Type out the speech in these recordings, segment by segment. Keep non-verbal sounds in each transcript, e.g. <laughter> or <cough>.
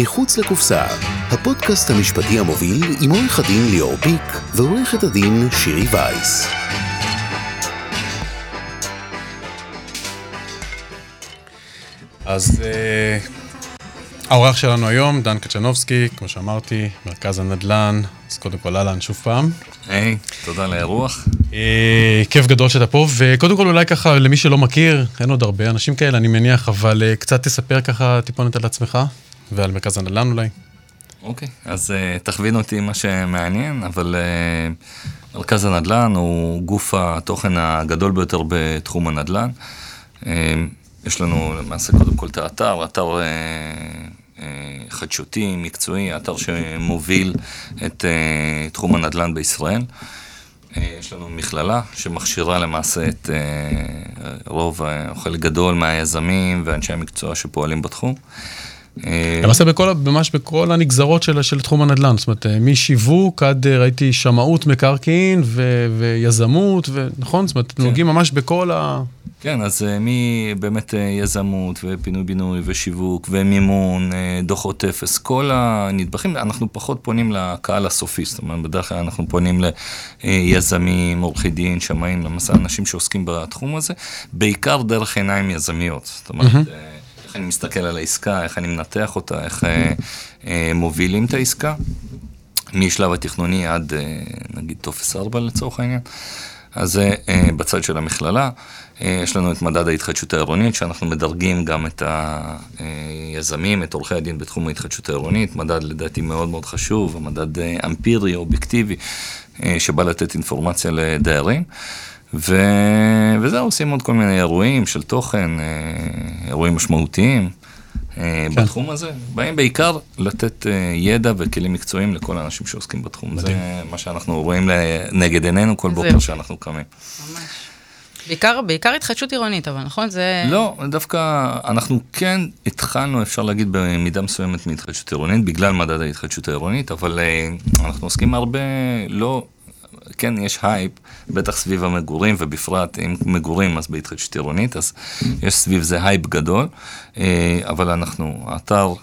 מחוץ לקופסה, הפודקאסט המשפטי המוביל עם עורך הדין ליאור פיק ועורכת הדין שירי וייס. אז אה, האורח שלנו היום, דן קצ'נובסקי, כמו שאמרתי, מרכז הנדל"ן, אז קודם כל אהלן שוב פעם. היי, תודה על האירוח. אה, כיף גדול שאתה פה, וקודם כל אולי ככה, למי שלא מכיר, אין עוד הרבה אנשים כאלה, אני מניח, אבל אה, קצת תספר ככה טיפונת על עצמך, ועל מרכז הנדל"ן אולי. אוקיי, אז אה, תכווין אותי מה שמעניין, אבל אה, מרכז הנדל"ן הוא גוף התוכן הגדול ביותר בתחום הנדל"ן. אה, יש לנו למעשה קודם כל את האתר, אתר אה, אה, חדשותי, מקצועי, אתר שמוביל את אה, תחום הנדל"ן בישראל. אה, יש לנו מכללה שמכשירה למעשה את אה, רוב, או חלק גדול מהיזמים ואנשי המקצוע שפועלים בתחום. אה, למעשה בכל, ממש בכל הנגזרות של, של תחום הנדל"ן, זאת אומרת, אה, משיווק עד אה, ראיתי שמאות מקרקעין ו, ויזמות, ו, נכון? זאת אומרת, כן. נוגעים ממש בכל ה... כן, אז אה, מבאמת אה, יזמות ופינוי-בינוי ושיווק ומימון, אה, דוחות אפס, כל הנדבכים, אנחנו פחות פונים לקהל הסופי, זאת אומרת, בדרך כלל אנחנו פונים ליזמים, עורכי דין, שמאים, למעשה אנשים שעוסקים בתחום הזה, בעיקר דרך עיניים יזמיות. זאת אומרת, אה, איך אני מסתכל על העסקה, איך אני מנתח אותה, איך אה, אה, מובילים את העסקה, משלב התכנוני עד אה, נגיד טופס 4 לצורך העניין. אז זה בצד של המכללה. יש לנו את מדד ההתחדשות העירונית, שאנחנו מדרגים גם את היזמים, את עורכי הדין בתחום ההתחדשות העירונית, מדד לדעתי מאוד מאוד חשוב, מדד אמפירי, אובייקטיבי, שבא לתת אינפורמציה לדיירים. ו... וזהו, עושים עוד כל מיני אירועים של תוכן, אה, אירועים משמעותיים. כן. בתחום הזה, באים בעיקר לתת אה, ידע וכלים מקצועיים לכל האנשים שעוסקים בתחום. מדהים. זה מה שאנחנו רואים לנגד עינינו כל בוקר שאנחנו קמים. ממש. בעיקר, בעיקר התחדשות עירונית, אבל נכון? זה... לא, דווקא אנחנו כן התחלנו, אפשר להגיד, במידה מסוימת מהתחדשות עירונית, בגלל מדד ההתחדשות העירונית, אבל אה, אנחנו עוסקים הרבה, לא... כן, יש הייפ, בטח סביב המגורים, ובפרט עם מגורים, אז בהתחדשות עירונית, אז יש סביב זה הייפ גדול, אבל אנחנו, האתר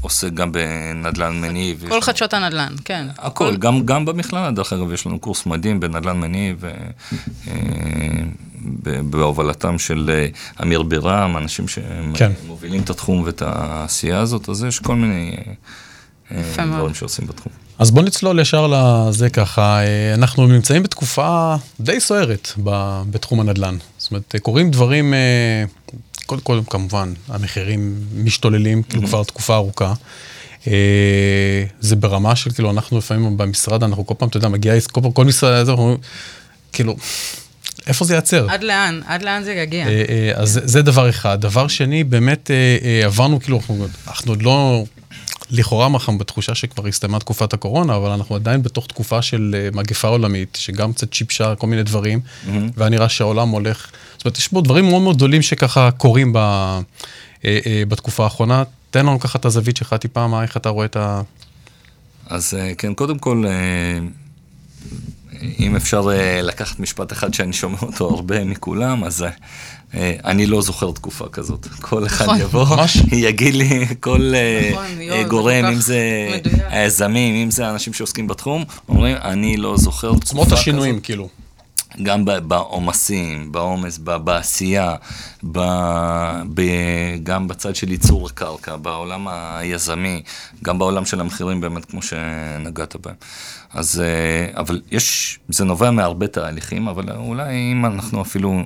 עוסק גם בנדל"ן מניב. כל חדשות הנדל"ן, כן. הכל, כל... גם, גם במכללה, דרך אגב, יש לנו קורס מדהים בנדל"ן מניב, בהובלתם של אמיר בירם, אנשים שמובילים כן. את התחום ואת העשייה הזאת, אז יש כל מיני דברים שעושים בתחום. אז בוא נצלול ישר לזה ככה, אנחנו נמצאים בתקופה די סוערת בתחום הנדל"ן. זאת אומרת, קורים דברים, קודם כל כמובן, המחירים משתוללים, כאילו כבר תקופה ארוכה. זה ברמה של, כאילו, אנחנו לפעמים במשרד, אנחנו כל פעם, אתה יודע, מגיע, כל, כל משרד, אנחנו אומרים, כאילו, איפה זה ייעצר? עד לאן? עד לאן זה יגיע? אז זה דבר אחד. דבר שני, באמת עברנו, כאילו, אנחנו עוד לא... לכאורה אנחנו בתחושה שכבר הסתיימה תקופת הקורונה, אבל אנחנו עדיין בתוך תקופה של מגפה עולמית, שגם קצת צ'יפשה כל מיני דברים, mm-hmm. והיה נראה שהעולם הולך... זאת אומרת, יש פה דברים מאוד מאוד גדולים שככה קורים ב, אה, אה, בתקופה האחרונה. תן לנו ככה את הזווית שלך טיפה, מה, איך אתה רואה את ה... אז כן, קודם כל, אם אפשר לקחת משפט אחד שאני שומע אותו הרבה מכולם, אז אני לא זוכר תקופה כזאת. כל אחד יבוא, <laughs> יגיד לי, כל גורם, אם זה היזמים, אם זה האנשים שעוסקים בתחום, אומרים, אני לא זוכר תקופה כזאת. עוצמות השינויים, כאילו. גם בעומסים, בעומס, בעשייה, גם בצד של ייצור הקרקע, בעולם היזמי, גם בעולם של המחירים באמת, כמו שנגעת בהם. אז, אבל יש, זה נובע מהרבה תהליכים, אבל אולי אם אנחנו אפילו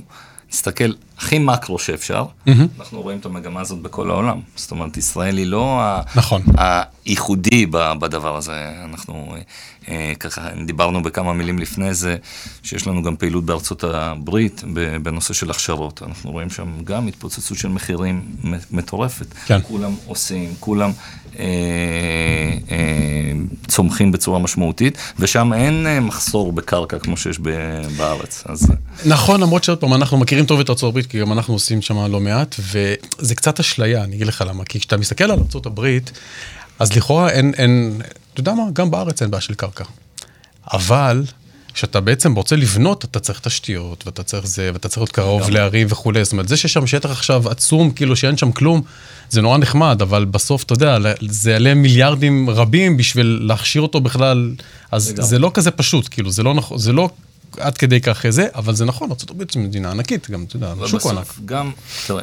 נסתכל הכי מקרו שאפשר, mm-hmm. אנחנו רואים את המגמה הזאת בכל העולם. זאת אומרת, ישראל היא לא נכון. הייחודי בדבר הזה. אנחנו אה, ככה דיברנו בכמה מילים לפני זה, שיש לנו גם פעילות בארצות הברית בנושא של הכשרות. אנחנו רואים שם גם התפוצצות של מחירים מטורפת. כן. כולם עושים, כולם אה, אה, צומחים בצורה משמעותית, ושם אין אה, מחסור בקרקע כמו שיש בארץ. אז... נכון, למרות שעוד פעם, אנחנו מכירים טוב את הברית, כי גם אנחנו עושים שם לא מעט, וזה קצת אשליה, אני אגיד לך למה, כי כשאתה מסתכל על הברית, אז לכאורה אין, אין, אתה יודע מה, גם בארץ אין בעיה של קרקע. אבל כשאתה בעצם רוצה לבנות, אתה צריך תשתיות, ואתה צריך זה, ואתה צריך להיות קרוב לערים וכולי. זאת אומרת, זה שיש שם שטח עכשיו עצום, כאילו שאין שם כלום, זה נורא נחמד, אבל בסוף, אתה יודע, זה יעלה מיליארדים רבים בשביל להכשיר אותו בכלל, אז לגמרי. זה לא כזה פשוט, כאילו, זה לא נכון, זה לא עד כדי כך זה, אבל זה נכון, ארה"ב זו מדינה ענקית, גם, אתה יודע, שוק ענק. גם, תראה,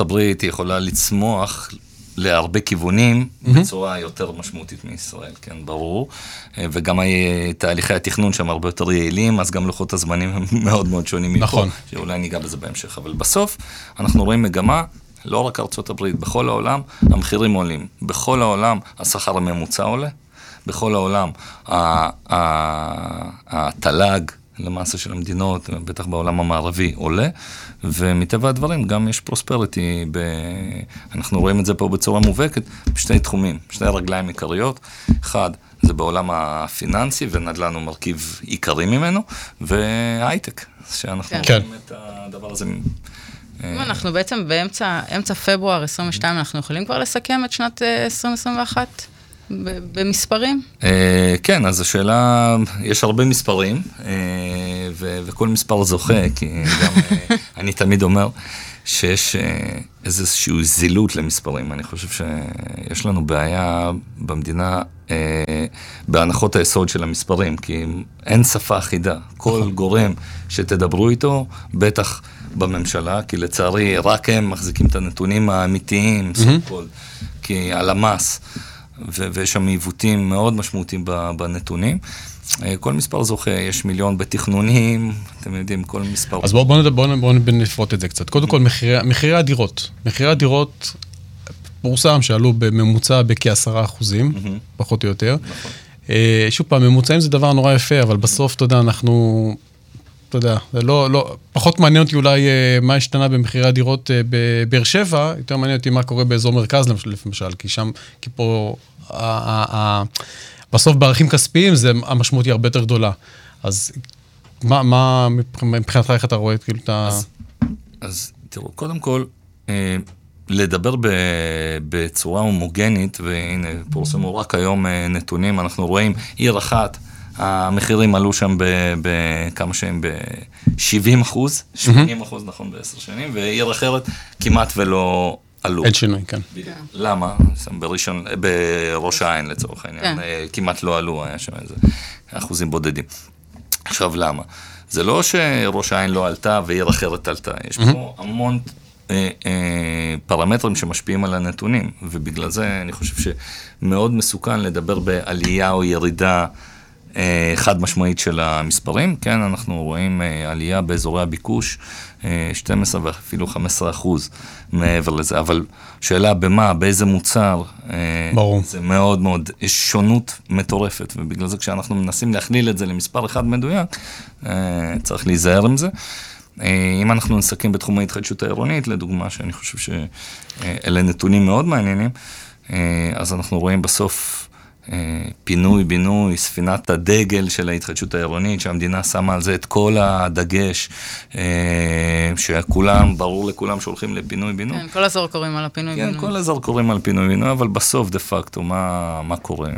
הברית יכולה לצמוח להרבה כיוונים בצורה יותר משמעותית מישראל, כן, ברור. אה, וגם תהליכי התכנון שם הרבה יותר יעילים, אז גם לוחות הזמנים הם <laughs> מאוד מאוד שונים מפה. נכון. שאולי ניגע בזה בהמשך. אבל בסוף, אנחנו רואים מגמה, לא רק ארצות הברית, בכל העולם המחירים עולים. בכל העולם השכר הממוצע עולה. בכל העולם התל"ג למעשה של המדינות, בטח בעולם המערבי, עולה, ומטבע הדברים גם יש פרוספריטי, ב... אנחנו רואים את זה פה בצורה מובהקת, בשני תחומים, שני רגליים עיקריות. אחד, זה בעולם הפיננסי, ונדל"ן הוא מרכיב עיקרי ממנו, והייטק, שאנחנו כן. רואים את הדבר הזה. אם אנחנו בעצם באמצע אמצע פברואר 22, אנחנו יכולים כבר לסכם את שנת אה, 2021 ב- במספרים? אה, כן, אז השאלה, יש הרבה מספרים, אה, ו- וכל מספר זוכה, כי גם אה, <laughs> אני תמיד אומר שיש אה, איזושהי זילות למספרים. אני חושב שיש לנו בעיה במדינה אה, בהנחות היסוד של המספרים, כי אין שפה אחידה. כל גורם שתדברו איתו, בטח בממשלה, כי לצערי רק הם מחזיקים את הנתונים האמיתיים, so called, כי הלמ"ס. ו- ויש שם עיוותים מאוד משמעותיים בנתונים. אה, כל מספר זוכה, יש מיליון בתכנונים, אתם יודעים, כל מספר... אז בואו בוא נדבר, בואו בוא נפרוט את זה קצת. קודם כל, מחירי, מחירי הדירות. מחירי הדירות, פורסם שעלו בממוצע בכ-10 אחוזים, פחות או יותר. אה, שוב פעם, ממוצעים זה דבר נורא יפה, אבל בסוף, אתה יודע, אנחנו... אתה יודע, זה לא, לא, פחות מעניין אותי אולי אה, מה השתנה במחירי הדירות אה, בבאר שבע, יותר מעניין אותי מה קורה באזור מרכז למשל, כי שם, כי פה, ה, ה, ה, בסוף בערכים כספיים זה, המשמעות היא הרבה יותר גדולה. אז מה, מה מבחינתך, איך אתה רואה כאילו את ה... אז תראו, קודם כל, אה, לדבר ב, בצורה הומוגנית, והנה, פורסמו רק היום נתונים, אנחנו רואים עיר אחת, המחירים עלו שם בכמה שהם ב-70 אחוז, 80 אחוז נכון בעשר שנים, ועיר אחרת כמעט ולא עלו. אין שינוי, כן. למה? שם בראשון, בראש העין לצורך העניין, כן. אה, כמעט לא עלו, היה שם איזה אחוזים בודדים. עכשיו למה? זה לא שראש העין לא עלתה ועיר אחרת עלתה, יש פה המון אה, אה, פרמטרים שמשפיעים על הנתונים, ובגלל זה אני חושב שמאוד מסוכן לדבר בעלייה או ירידה חד משמעית של המספרים, כן, אנחנו רואים אה, עלייה באזורי הביקוש, אה, 12 ואפילו 15 אחוז מעבר לזה, אבל שאלה במה, באיזה מוצר, אה, ברור. זה מאוד מאוד, יש שונות מטורפת, ובגלל זה כשאנחנו מנסים להכליל את זה למספר אחד מדויק, אה, צריך להיזהר עם זה. אה, אם אנחנו נסכם בתחום ההתחדשות העירונית, לדוגמה, שאני חושב שאלה נתונים מאוד מעניינים, אה, אז אנחנו רואים בסוף אה, פינוי, בינוי, ספינת הדגל של ההתחדשות העירונית, שהמדינה שמה על זה את כל הדגש, אה, שכולם, ברור לכולם שהולכים לפינוי, בינוי. כן, כל הזרקורים על הפינוי כן, בינוי. כל הזרקורים על פינוי בינוי, אבל בסוף, דה פקטו, מה, מה קורה?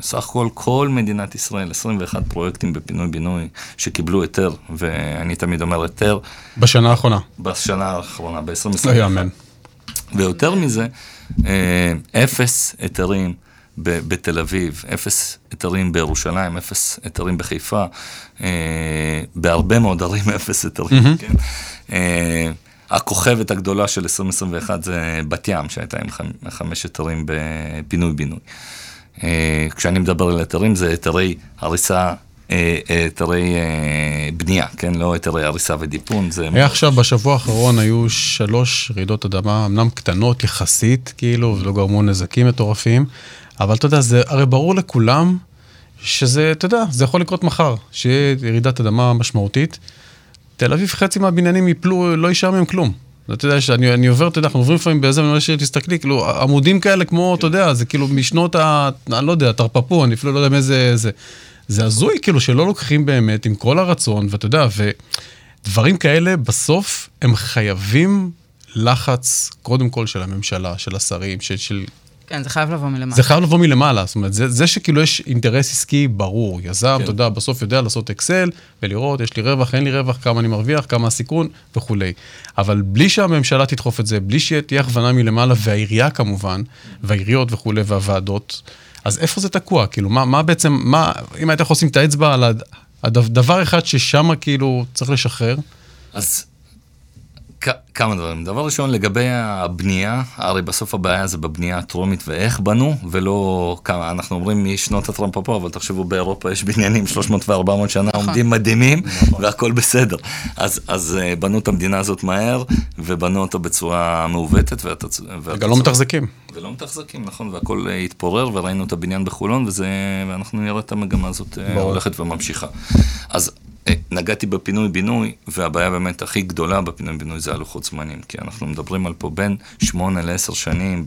סך הכל, כל מדינת ישראל, 21 פרויקטים בפינוי בינוי שקיבלו היתר, ואני תמיד אומר היתר, בשנה האחרונה. בשנה האחרונה, לא ב-2021. יאמן. ויותר מזה, אה, אפס היתרים ב- בתל אביב, אפס היתרים בירושלים, אפס היתרים בחיפה, אה, בהרבה מאוד ערים <laughs> אפס היתרים, כן? אה, הכוכבת הגדולה של 2021 זה בת ים, שהייתה עם חמ- חמש היתרים בפינוי-בינוי. אה, כשאני מדבר על היתרים, זה היתרי הריסה, אה, היתרי אה, בנייה, כן? לא היתרי הריסה ודיפון, זה... היה עכשיו, בשבוע האחרון היו שלוש רעידות אדמה, אמנם קטנות יחסית, כאילו, ולא גרמו נזקים מטורפים, אבל אתה יודע, זה הרי ברור לכולם שזה, אתה יודע, זה יכול לקרות מחר, שיהיה ירידת אדמה משמעותית. תל אביב, חצי מהבניינים יפלו, לא יישאר מהם כלום. אתה יודע, שאני אני עובר, אתה יודע, אנחנו עוברים לפעמים באיזה, אני אומר תסתכלי, כאילו, עמודים כאלה כמו, אתה יודע, זה כאילו משנות ה... אני לא יודע, תרפפו, אני אפילו לא יודע מאיזה... זה, זה הזוי, כאילו, שלא לוקחים באמת עם כל הרצון, ואתה יודע, ודברים כאלה, בסוף, הם חייבים לחץ, קודם כל של הממשלה, של השרים, של, של כן, זה חייב לבוא מלמעלה. זה חייב לבוא מלמעלה, זאת אומרת, זה, זה שכאילו יש אינטרס עסקי ברור, יזם, כן. אתה יודע, בסוף יודע לעשות אקסל ולראות, יש לי רווח, אין לי רווח, כמה אני מרוויח, כמה הסיכון וכולי. אבל בלי שהממשלה תדחוף את זה, בלי שתהיה הכוונה מלמעלה, והעירייה כמובן, והעיריות וכולי, והוועדות, אז איפה זה תקוע? כאילו, מה, מה בעצם, מה, אם היית יכול לשים את האצבע על הד- הדבר אחד ששם כאילו צריך לשחרר, אז כמה דברים. דבר ראשון, לגבי הבנייה, הרי בסוף הבעיה זה בבנייה הטרומית ואיך בנו, ולא כמה, אנחנו אומרים משנות הטראמפ פה, אבל תחשבו, באירופה יש בניינים 300 ו-400 שנה נכון. עומדים מדהימים, והכל בסדר. אז, אז אה, בנו את המדינה הזאת מהר, ובנו אותה בצורה מעוותת, והתוצ... גם לא מתחזקים. ולא מתחזקים, נכון, והכל אה, התפורר, וראינו את הבניין בחולון, וזה, ואנחנו נראה את המגמה הזאת אה, ברור. הולכת וממשיכה. אז נגעתי בפינוי-בינוי, והבעיה באמת הכי גדולה בפינוי-בינוי זה הלוחות זמנים, כי אנחנו מדברים על פה בין 8 ל-10 שנים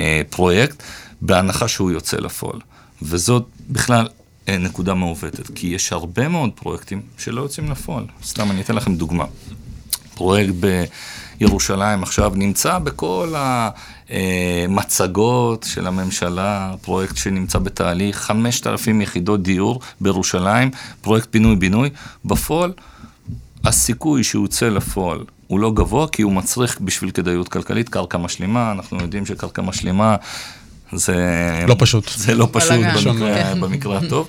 בפרויקט, בהנחה שהוא יוצא לפועל. וזאת בכלל אה, נקודה מעוותת, כי יש הרבה מאוד פרויקטים שלא יוצאים לפועל. סתם, אני אתן לכם דוגמה. פרויקט בירושלים עכשיו נמצא בכל המצגות של הממשלה, פרויקט שנמצא בתהליך, 5,000 יחידות דיור בירושלים, פרויקט פינוי-בינוי. בפועל, הסיכוי שהוא יוצא לפועל הוא לא גבוה, כי הוא מצריך בשביל כדאיות כלכלית קרקע משלימה, אנחנו יודעים שקרקע משלימה זה... לא פשוט. זה לא פשוט במקרה, כן. במקרה הטוב.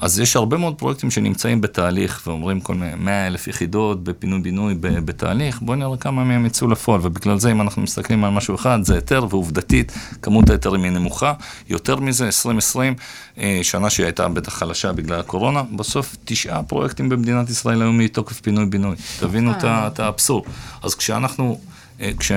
אז יש הרבה מאוד פרויקטים שנמצאים בתהליך, ואומרים כל מיני 100 אלף יחידות בפינוי-בינוי בתהליך, בואו נראה כמה מהם יצאו לפועל, ובגלל זה אם אנחנו מסתכלים על משהו אחד, זה היתר, ועובדתית, כמות ההיתרים היא נמוכה. יותר מזה, 2020, אה, שנה שהייתה בטח חלשה בגלל הקורונה, בסוף תשעה פרויקטים במדינת ישראל היו מתוקף פינוי-בינוי. תבינו את ה- את האבסורד. אז כשאנחנו... אה, כש,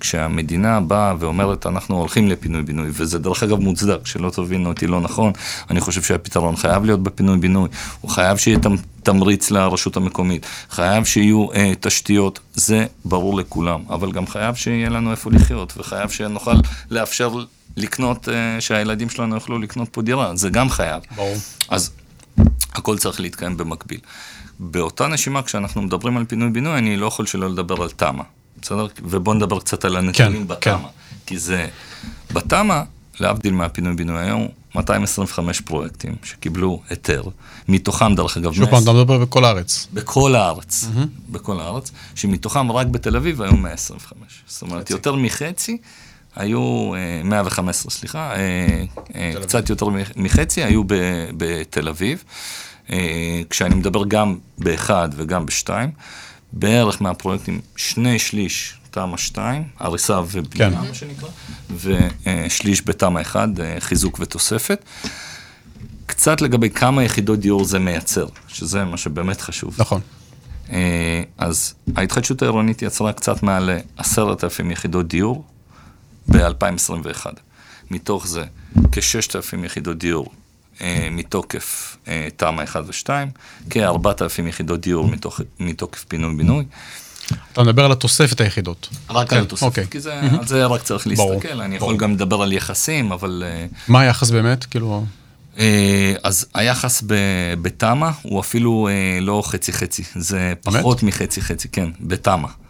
כשהמדינה באה ואומרת, אנחנו הולכים לפינוי-בינוי, וזה דרך אגב מוצדק, שלא תבינו אותי לא נכון, אני חושב שהפתרון חייב להיות בפינוי-בינוי, הוא חייב שיהיה תמ- תמריץ לרשות המקומית, חייב שיהיו אה, תשתיות, זה ברור לכולם, אבל גם חייב שיהיה לנו איפה לחיות, וחייב שנוכל לאפשר לקנות, אה, שהילדים שלנו יוכלו לקנות פה דירה, זה גם חייב. ברור. אז הכל צריך להתקיים במקביל. באותה נשימה, כשאנחנו מדברים על פינוי-בינוי, אני לא יכול שלא לדבר על תמ"א, בסדר? ובואו נדבר קצת על הנתונים כן, בתמ"א. כן. כי זה... בתמ"א, להבדיל מהפינוי-בינוי היום, 225 פרויקטים שקיבלו היתר, מתוכם, דרך אגב, שוב פעם, 120 אתה מדבר בכל הארץ. בכל הארץ, בכל הארץ, שמתוכם רק בתל אביב היו 125. זאת אומרת, יותר מחצי היו, אה, 115, סליחה, אה, אה, קצת יותר מחצי היו ב- בתל אביב. אה, כשאני מדבר גם באחד וגם בשתיים, בערך מהפרויקטים, שני שליש תמ"א 2, הריסה ובנייה, כן. מה שנקרא, ושליש בתמ"א 1, אה, חיזוק ותוספת. קצת לגבי כמה יחידות דיור זה מייצר, שזה מה שבאמת חשוב. נכון. אה, אז ההתחדשות העירונית יצרה קצת מעל עשרת אלפים יחידות דיור ב-2021. מתוך זה כ-6,000 יחידות דיור מתוקף אה, תמ"א 1 ו-2, כ-4,000 יחידות דיור מתוך, מתוקף פינוי-בינוי. אתה מדבר על התוספת היחידות. רק כן, על התוספת, אוקיי. כי זה, על זה רק צריך ברור, להסתכל. אני יכול ברור. גם לדבר על יחסים, אבל... אה, מה היחס באמת? כאילו... אה, אז היחס בתמ"א הוא אפילו אה, לא חצי-חצי, זה פחות מחצי-חצי, כן, בתמ"א.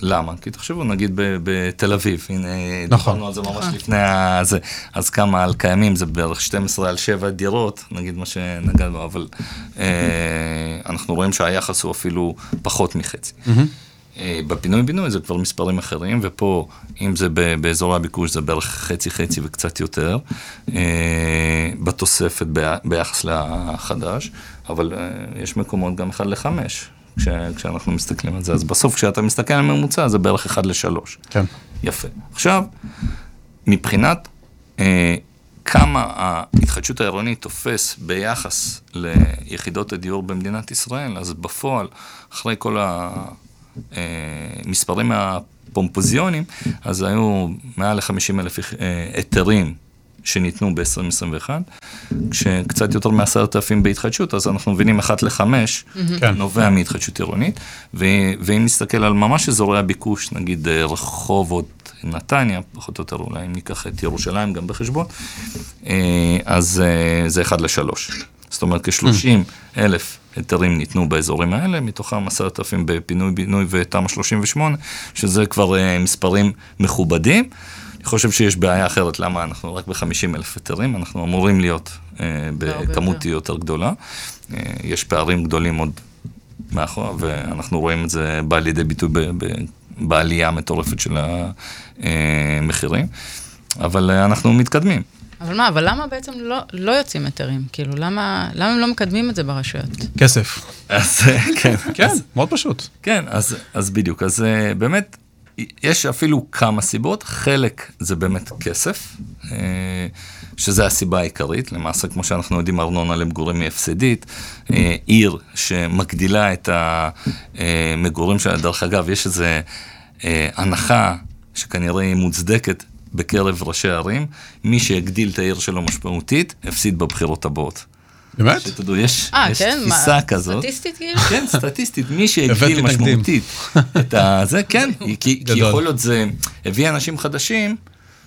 למה? כי תחשבו, נגיד בתל אביב, הנה, נכון. דיברנו על זה ממש לפני הזה, אז כמה על קיימים, זה בערך 12 על 7 דירות, נגיד מה שנגענו, אבל אה, אנחנו רואים שהיחס הוא אפילו פחות מחצי. אה, בפינוי-בינוי זה כבר מספרים אחרים, ופה, אם זה באזור הביקוש, זה בערך חצי-חצי וקצת יותר, אה, בתוספת ביחס לחדש, אבל אה, יש מקומות גם 1 ל-5, כש, כשאנחנו מסתכלים על זה. אז בסוף, כשאתה מסתכל על ממוצע, זה בערך 1 ל-3. כן. יפה. עכשיו, מבחינת אה, כמה ההתחדשות העירונית תופס ביחס ליחידות הדיור במדינת ישראל, אז בפועל, אחרי כל המספרים הפומפוזיונים, אז היו מעל ל-50 אלף היתרים שניתנו ב-2021, כשקצת יותר מעשרת אלפים בהתחדשות, אז אנחנו מבינים אחת לחמש כן. נובע מהתחדשות עירונית, ו- ואם נסתכל על ממש אזורי הביקוש, נגיד אה, רחובות, נתניה, פחות או יותר אולי אם ניקח את ירושלים גם בחשבון, אה, אז אה, זה אחד לשלוש. זאת אומרת, כ-30 אלף היתרים ניתנו באזורים האלה, מתוכם עשרת אלפים בפינוי-בינוי ותמ"א 38, שזה כבר מספרים מכובדים. אני חושב שיש בעיה אחרת, למה אנחנו רק ב-50 אלף היתרים, אנחנו אמורים להיות אה, בכמות יותר. יותר גדולה. אה, יש פערים גדולים עוד מאחור, ואנחנו רואים את זה בא לידי ביטוי ב- ב- בעלייה המטורפת של המחירים, אבל אה, אנחנו מתקדמים. אבל מה, אבל למה בעצם לא, לא יוצאים היתרים? כאילו, למה, למה הם לא מקדמים את זה ברשויות? כסף. אז אה, כן, כן, מאוד פשוט. כן, אז, אז בדיוק, אז אה, באמת, יש אפילו כמה סיבות, חלק זה באמת כסף, אה, שזה הסיבה העיקרית, למעשה, כמו שאנחנו יודעים, ארנונה למגורים היא הפסדית, אה, עיר שמגדילה את המגורים שלה, דרך אגב, יש איזו הנחה שכנראה היא מוצדקת בקרב ראשי ערים, מי שיגדיל את העיר שלו משמעותית, הפסיד בבחירות הבאות. באמת? שתדעו, יש, אה, יש כן? תפיסה מה, כזאת. סטטיסטית כאילו? כן, סטטיסטית, מי שהגדיל. משמעותית את ה... זה, כן, <laughs> כי, כי. יכול להיות זה הביא אנשים חדשים.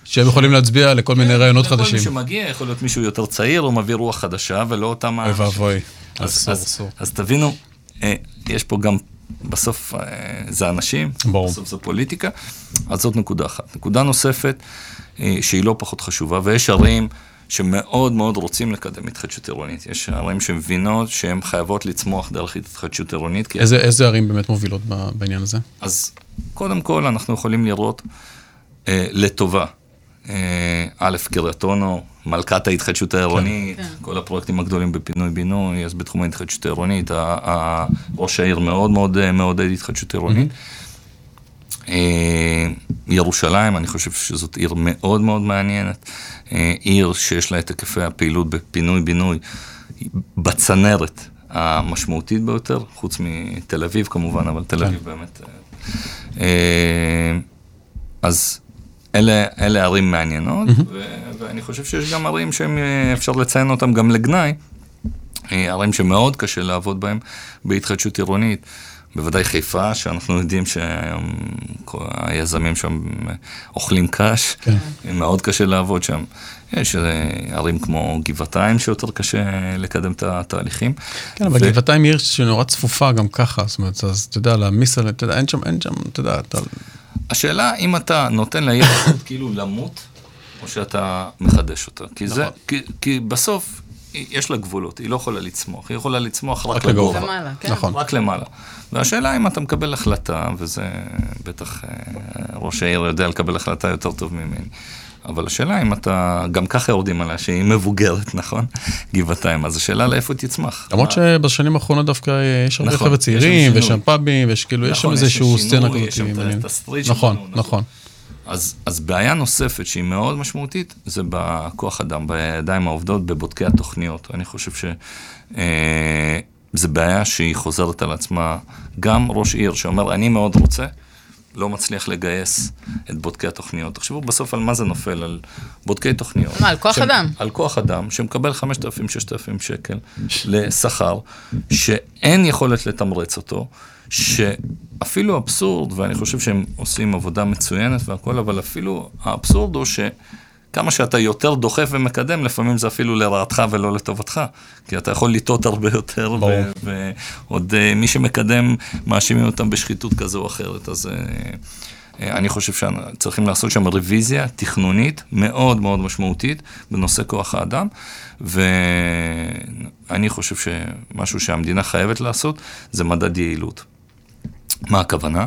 שהם יכולים להצביע לכל מיני רעיונות לכל מי חדשים. שמגיע, יכול להיות מישהו יותר צעיר, הוא מביא רוח חדשה, ולא אותם... אוי ואבוי. אז, אסור, אסור. אז תבינו, אה, יש פה גם, בסוף אה, זה אנשים, ברור. בסוף זה פוליטיקה, אז זאת נקודה אחת. נקודה נוספת, שהיא לא פחות חשובה, ויש ערים שמאוד מאוד רוצים לקדם התחדשות עירונית. יש ערים שמבינות שהן חייבות לצמוח דרך התחדשות עירונית, כי איזה איזה ערים באמת מובילות בעניין הזה? אז קודם כל אנחנו יכולים לראות אה, לטובה. אה, א', קריית אונו, מלכת ההתחדשות העירונית, כן. כל הפרויקטים הגדולים בפינוי-בינוי, אז בתחום ההתחדשות העירונית, ראש העיר מאוד מאוד אה, מעודד התחדשות עירונית. אה, ירושלים, אני חושב שזאת עיר מאוד מאוד מעניינת. אה, עיר שיש לה את היקפי הפעילות בפינוי-בינוי בצנרת המשמעותית ביותר, חוץ מתל אביב כמובן, אבל תל אביב באמת... אה, אה, אז אלה, אלה ערים מעניינות, ו- ואני חושב שיש גם ערים שאפשר לציין אותם גם לגנאי, אה, ערים שמאוד קשה לעבוד בהם בהתחדשות עירונית. בוודאי חיפה, שאנחנו יודעים שהיום היזמים שם אוכלים קש, כן. מאוד קשה לעבוד שם. יש אה, ערים כמו גבעתיים שיותר קשה לקדם את התהליכים. כן, אבל ו- גבעתיים היא עיר שנורא צפופה גם ככה, זאת אומרת, אז אתה יודע, להעמיס עליה, אתה יודע, אין שם, אין שם, אתה יודע, אתה... השאלה אם אתה נותן לעיר <coughs> כאילו למות, או שאתה מחדש אותה. כי, זה, נכון. כי, כי בסוף יש לה גבולות, היא לא יכולה לצמוח, היא יכולה לצמוח רק, רק לגובה. לגובה. למעלה, כן. נכון. רק למעלה. והשאלה אם אתה מקבל החלטה, וזה בטח אה, ראש העיר יודע לקבל החלטה יותר טוב ממני. אבל השאלה אם אתה, גם ככה יורדים עליה שהיא מבוגרת, <laughs> נכון? גבעתיים, אז השאלה לאיפה תצמח. למרות שבשנים האחרונות דווקא אה, יש הרבה נכון, חבר'ה צעירים, ויש שינוי. שם פאבים, ויש כאילו, יש שם נכון, איזשהו סצנה יש כזאת. שם את נכון, שבנו, נכון. אז, אז בעיה נוספת שהיא מאוד משמעותית, זה בכוח אדם, בידיים העובדות, בבודקי התוכניות. אני חושב ש... אה, זו בעיה שהיא חוזרת על עצמה. גם ראש עיר שאומר, אני מאוד רוצה, לא מצליח לגייס את בודקי התוכניות. תחשבו בסוף על מה זה נופל, על בודקי תוכניות. מה, על כוח שהם- אדם? על כוח אדם, שמקבל 5,000-6,000 שקל לשכר, שאין יכולת לתמרץ אותו, שאפילו אבסורד, ואני חושב שהם עושים עבודה מצוינת והכל, אבל אפילו האבסורד הוא שכמה שאתה יותר דוחף ומקדם, לפעמים זה אפילו לרעתך ולא לטובתך, כי אתה יכול לטעות הרבה יותר, ועוד אה, מי שמקדם, מאשימים אותם בשחיתות כזו או אחרת, אז... אה, אה, אני חושב שצריכים לעשות שם רוויזיה תכנונית מאוד מאוד משמעותית בנושא כוח האדם, ואני חושב שמשהו שהמדינה חייבת לעשות זה מדד יעילות. מה הכוונה?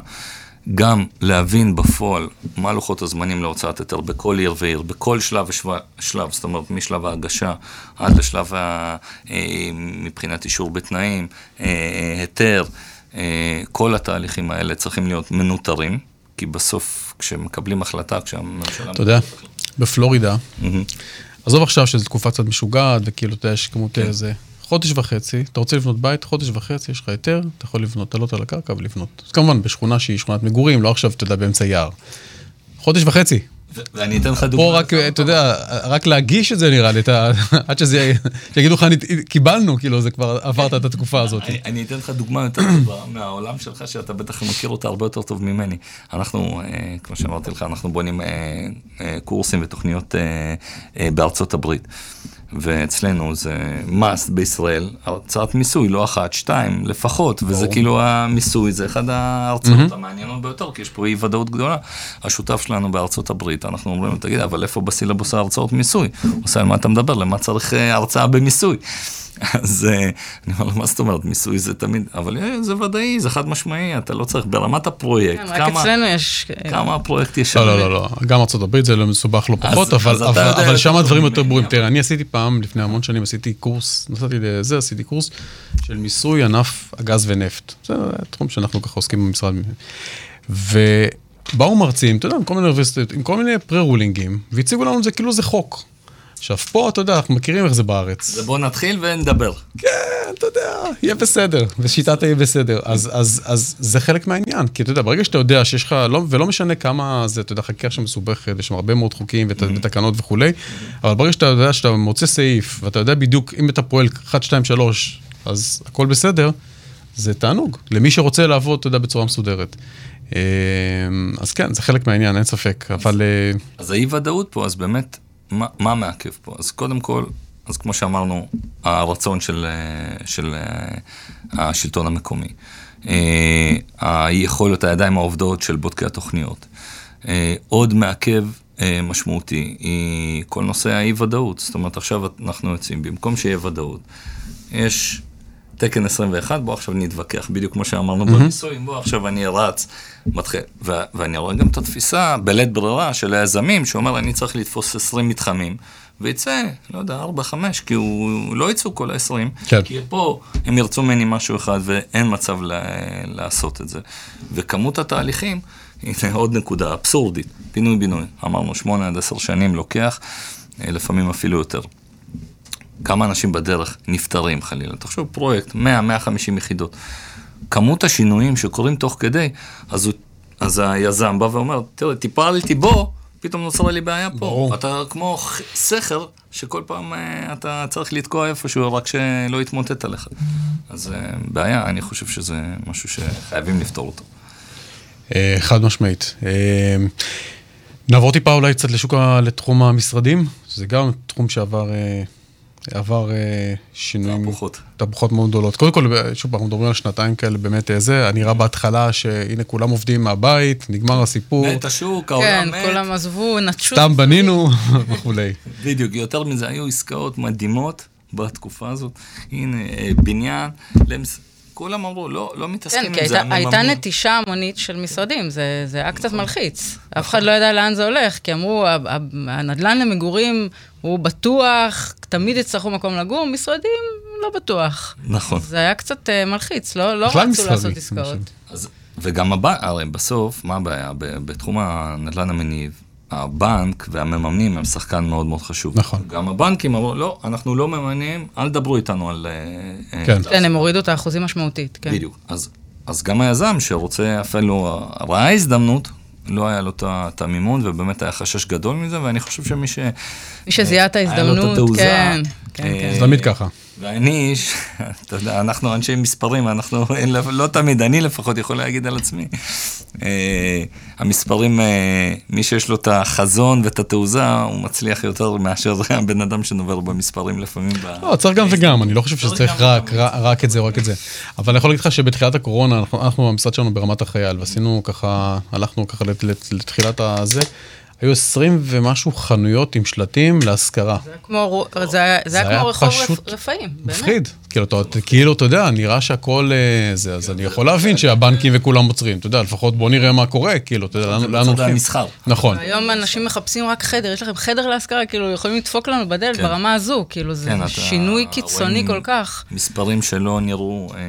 גם להבין בפועל מה לוחות הזמנים להוצאת היתר בכל עיר ועיר, בכל שלב ושלב, שלב, זאת אומרת משלב ההגשה עד לשלב ה, אה, מבחינת אישור בתנאים, אה, היתר, אה, כל התהליכים האלה צריכים להיות מנוטרים, כי בסוף כשמקבלים החלטה, כשהממשלה... אתה יודע, בפלורידה. עזוב עכשיו שזו תקופה קצת משוגעת, וכאילו, אתה יודע, יש כמות כן. חודש וחצי, אתה רוצה לבנות בית, חודש וחצי, יש לך היתר, אתה יכול לבנות, לעלות על הקרקע ולבנות. אז כמובן, בשכונה שהיא שכונת מגורים, לא עכשיו, אתה יודע, באמצע יער. חודש וחצי. ואני אתן לך דוגמא. פה רק, אתה יודע, רק להגיש את זה נראה לי, <laughs> עד שזה, שיגידו לך, "אני- קיבלנו, כאילו, זה כבר עברת את התקופה הזאת. אני, אתן לך דוגמה יותר טובה <coughs> מהעולם שלך, שאתה בטח מכיר אותה הרבה יותר טוב ממני. אנחנו, אה, כמו שאמרתי לך, אנחנו בונים אה, אה, קורסים ותוכניות בארצות הברית. ואצלנו זה must בישראל, הרצאת מיסוי, לא אחת, שתיים לפחות, וזה כאילו המיסוי, זה אחד ההרצאות המעניינות ביותר, כי יש פה אי ודאות גדולה. השותף שלנו בארצות הברית, אנחנו אומרים לו, תגיד, אבל איפה בסילבוס ההרצאות מיסוי? הוא עושה, על מה אתה מדבר? למה צריך אה, הרצאה במיסוי? אז אה, אני אומר לו, מה זאת אומרת, מיסוי זה תמיד, אבל אה, זה ודאי, זה חד משמעי, אתה לא צריך, ברמת הפרויקט, כן, רק אצלנו יש... כמה הפרויקט יש לא, לא, לא, לא, גם ארה"ב זה לא מסובך לא פחות, אבל, שם הדברים יותר ברורים. אבל- תראה, אני עשיתי פעם, לפני המון שנים, עשיתי קורס, נסעתי לזה, עשיתי קורס של מיסוי ענף הגז ונפט. זה תחום שאנחנו ככה עוסקים במשרד. ובאו מרצים, אתה יודע, עם כל מיני אוניברסיטאות, עם כל מיני פרה-רולינגים, והציגו לנו את זה כאילו זה חוק. עכשיו, פה, אתה יודע, אנחנו מכירים איך זה בארץ. אז בוא נתחיל ונדבר. כן, אתה יודע, יהיה בסדר, ושיטת היהיה בסדר. אז, אז, אז זה חלק מהעניין, כי אתה יודע, ברגע שאתה יודע שיש לך, לא, ולא משנה כמה זה, אתה יודע, חקיקה שמסובכת, יש שם הרבה מאוד חוקים ות, ותקנות וכולי, אבל ברגע שאתה יודע שאתה מוצא סעיף, ואתה יודע בדיוק, אם אתה פועל 1, 2, 3, אז הכל בסדר, זה תענוג, למי שרוצה לעבוד, אתה יודע, בצורה מסודרת. אה, אז כן, זה חלק מהעניין, אין ספק, אבל... אה, אז האי-ודאות פה, אז באמת, מה, מה מעכב פה? אז קודם כל, אז כמו שאמרנו, הרצון של, אה, של אה, השלטון המקומי, אה, היכולת, הידיים העובדות של בודקי התוכניות. עוד מעכב משמעותי היא כל נושא האי-ודאות. זאת אומרת, עכשיו אנחנו יוצאים, במקום שיהיה ודאות, יש תקן 21, בוא עכשיו נתווכח, בדיוק כמו שאמרנו בניסוי, בוא עכשיו אני רץ, מתחיל. ו- ואני רואה גם את התפיסה בלית ברירה של היזמים, שאומר, אני צריך לתפוס 20 מתחמים, ויצא, לא יודע, 4-5, כי הוא לא יצאו כל ה-20, כן. כי פה הם ירצו ממני משהו אחד ואין מצב ל- לעשות את זה. וכמות התהליכים, הנה עוד נקודה אבסורדית, פינוי-בינוי, אמרנו 8 עד 10 שנים לוקח, אה, לפעמים אפילו יותר. כמה אנשים בדרך נפטרים חלילה. תחשוב, פרויקט, 100-150 יחידות. כמות השינויים שקורים תוך כדי, אז, הוא, אז היזם בא ואומר, תראה, טיפלתי בו, פתאום נוצרה לי בעיה פה. ברור. אתה כמו סכר, שכל פעם אה, אתה צריך לתקוע איפשהו, רק שלא יתמוטט עליך. אז אה, בעיה, אני חושב שזה משהו שחייבים לפתור אותו. אה, חד משמעית. נעבור טיפה אולי קצת לשוק, לתחום המשרדים, זה גם תחום שעבר עבר אה, שינויים. תהפוכות. תהפוכות מאוד גדולות. קודם כל, שוב פעם, אנחנו מדברים על שנתיים כאלה, באמת אה, זה, אני נראה בהתחלה שהנה כולם עובדים מהבית, נגמר הסיפור, מת השוק, כן, העולם מת. כולם עזבו, נטשו. סתם בנינו <laughs> וכולי. בדיוק, יותר מזה, היו עסקאות מדהימות בתקופה הזאת. הנה, אה, בניין, למס... כולם אמרו, לא, לא מתעסקים כן, עם כי זה, הייתה, הייתה המממנים." נטישה המונית של משרדים, זה, זה היה קצת מלחיץ. אף אחד לא ידע לאן זה הולך, כי אמרו, הנדלן למגורים הוא בטוח, תמיד יצטרכו מקום לגור, משרדים לא בטוח. נכון. זה היה קצת אה, מלחיץ, לא, לא רצו לעשות עסקאות. וגם הבנק, הרי בסוף, מה הבעיה? ב- בתחום הנדל"ן המניב, הבנק והמממנים הם שחקן מאוד מאוד חשוב. נכון. גם הבנקים אמרו, לא, אנחנו לא מממנים, אל תדברו איתנו על... אה, אה, כן. כן, הם הורידו את האחוזים משמעותית, כן. בדיוק. אז, אז גם היזם שרוצה אפילו, ראה הזדמנות, לא היה לו את המימון, ובאמת היה חשש גדול מזה, ואני חושב שמי ש... מי שזיהה את היה לו את ההזדמנות, התעוזה. כן, כן, אה, כן. זה תמיד ככה. ואני, <laughs> אתה יודע, אנחנו אנשי מספרים, אנחנו, לא תמיד, אני לפחות יכול להגיד על עצמי. אה, המספרים, אה, מי שיש לו את החזון ואת התעוזה, הוא מצליח יותר מאשר <laughs> הבן אדם שנובר במספרים לפעמים. לא, צריך גם וגם, אני לא חושב צריך שצריך רק. רק, את זה או רק את זה. אבל אני יכול להגיד לך שבתחילת הקורונה, אנחנו, המשרד שלנו ברמת החייל, ועשינו ככה, הלכנו ככה לת, לת, לתחילת הזה, היו 20 ומשהו חנויות עם שלטים להשכרה. זה היה כמו זה היה- זה היה כמו רחוב רפ- רפאים, באמת. מפחיד. כאילו, אתה, כאילו, אתה יודע, נראה שהכל אה, זה, אז אני יכול להבין שהבנקים וכולם עוצרים. אתה יודע, לפחות בוא נראה מה קורה, כאילו, אתה יודע, לאן זה הולכים. המסחר. נכון. היום אנשים מחפשים רק חדר, יש לכם חדר להשכרה, כאילו, יכולים לדפוק לנו בדלת כן. ברמה הזו, כאילו, זה כן, שינוי קיצוני כל כך. מספרים שלא נראו, אה,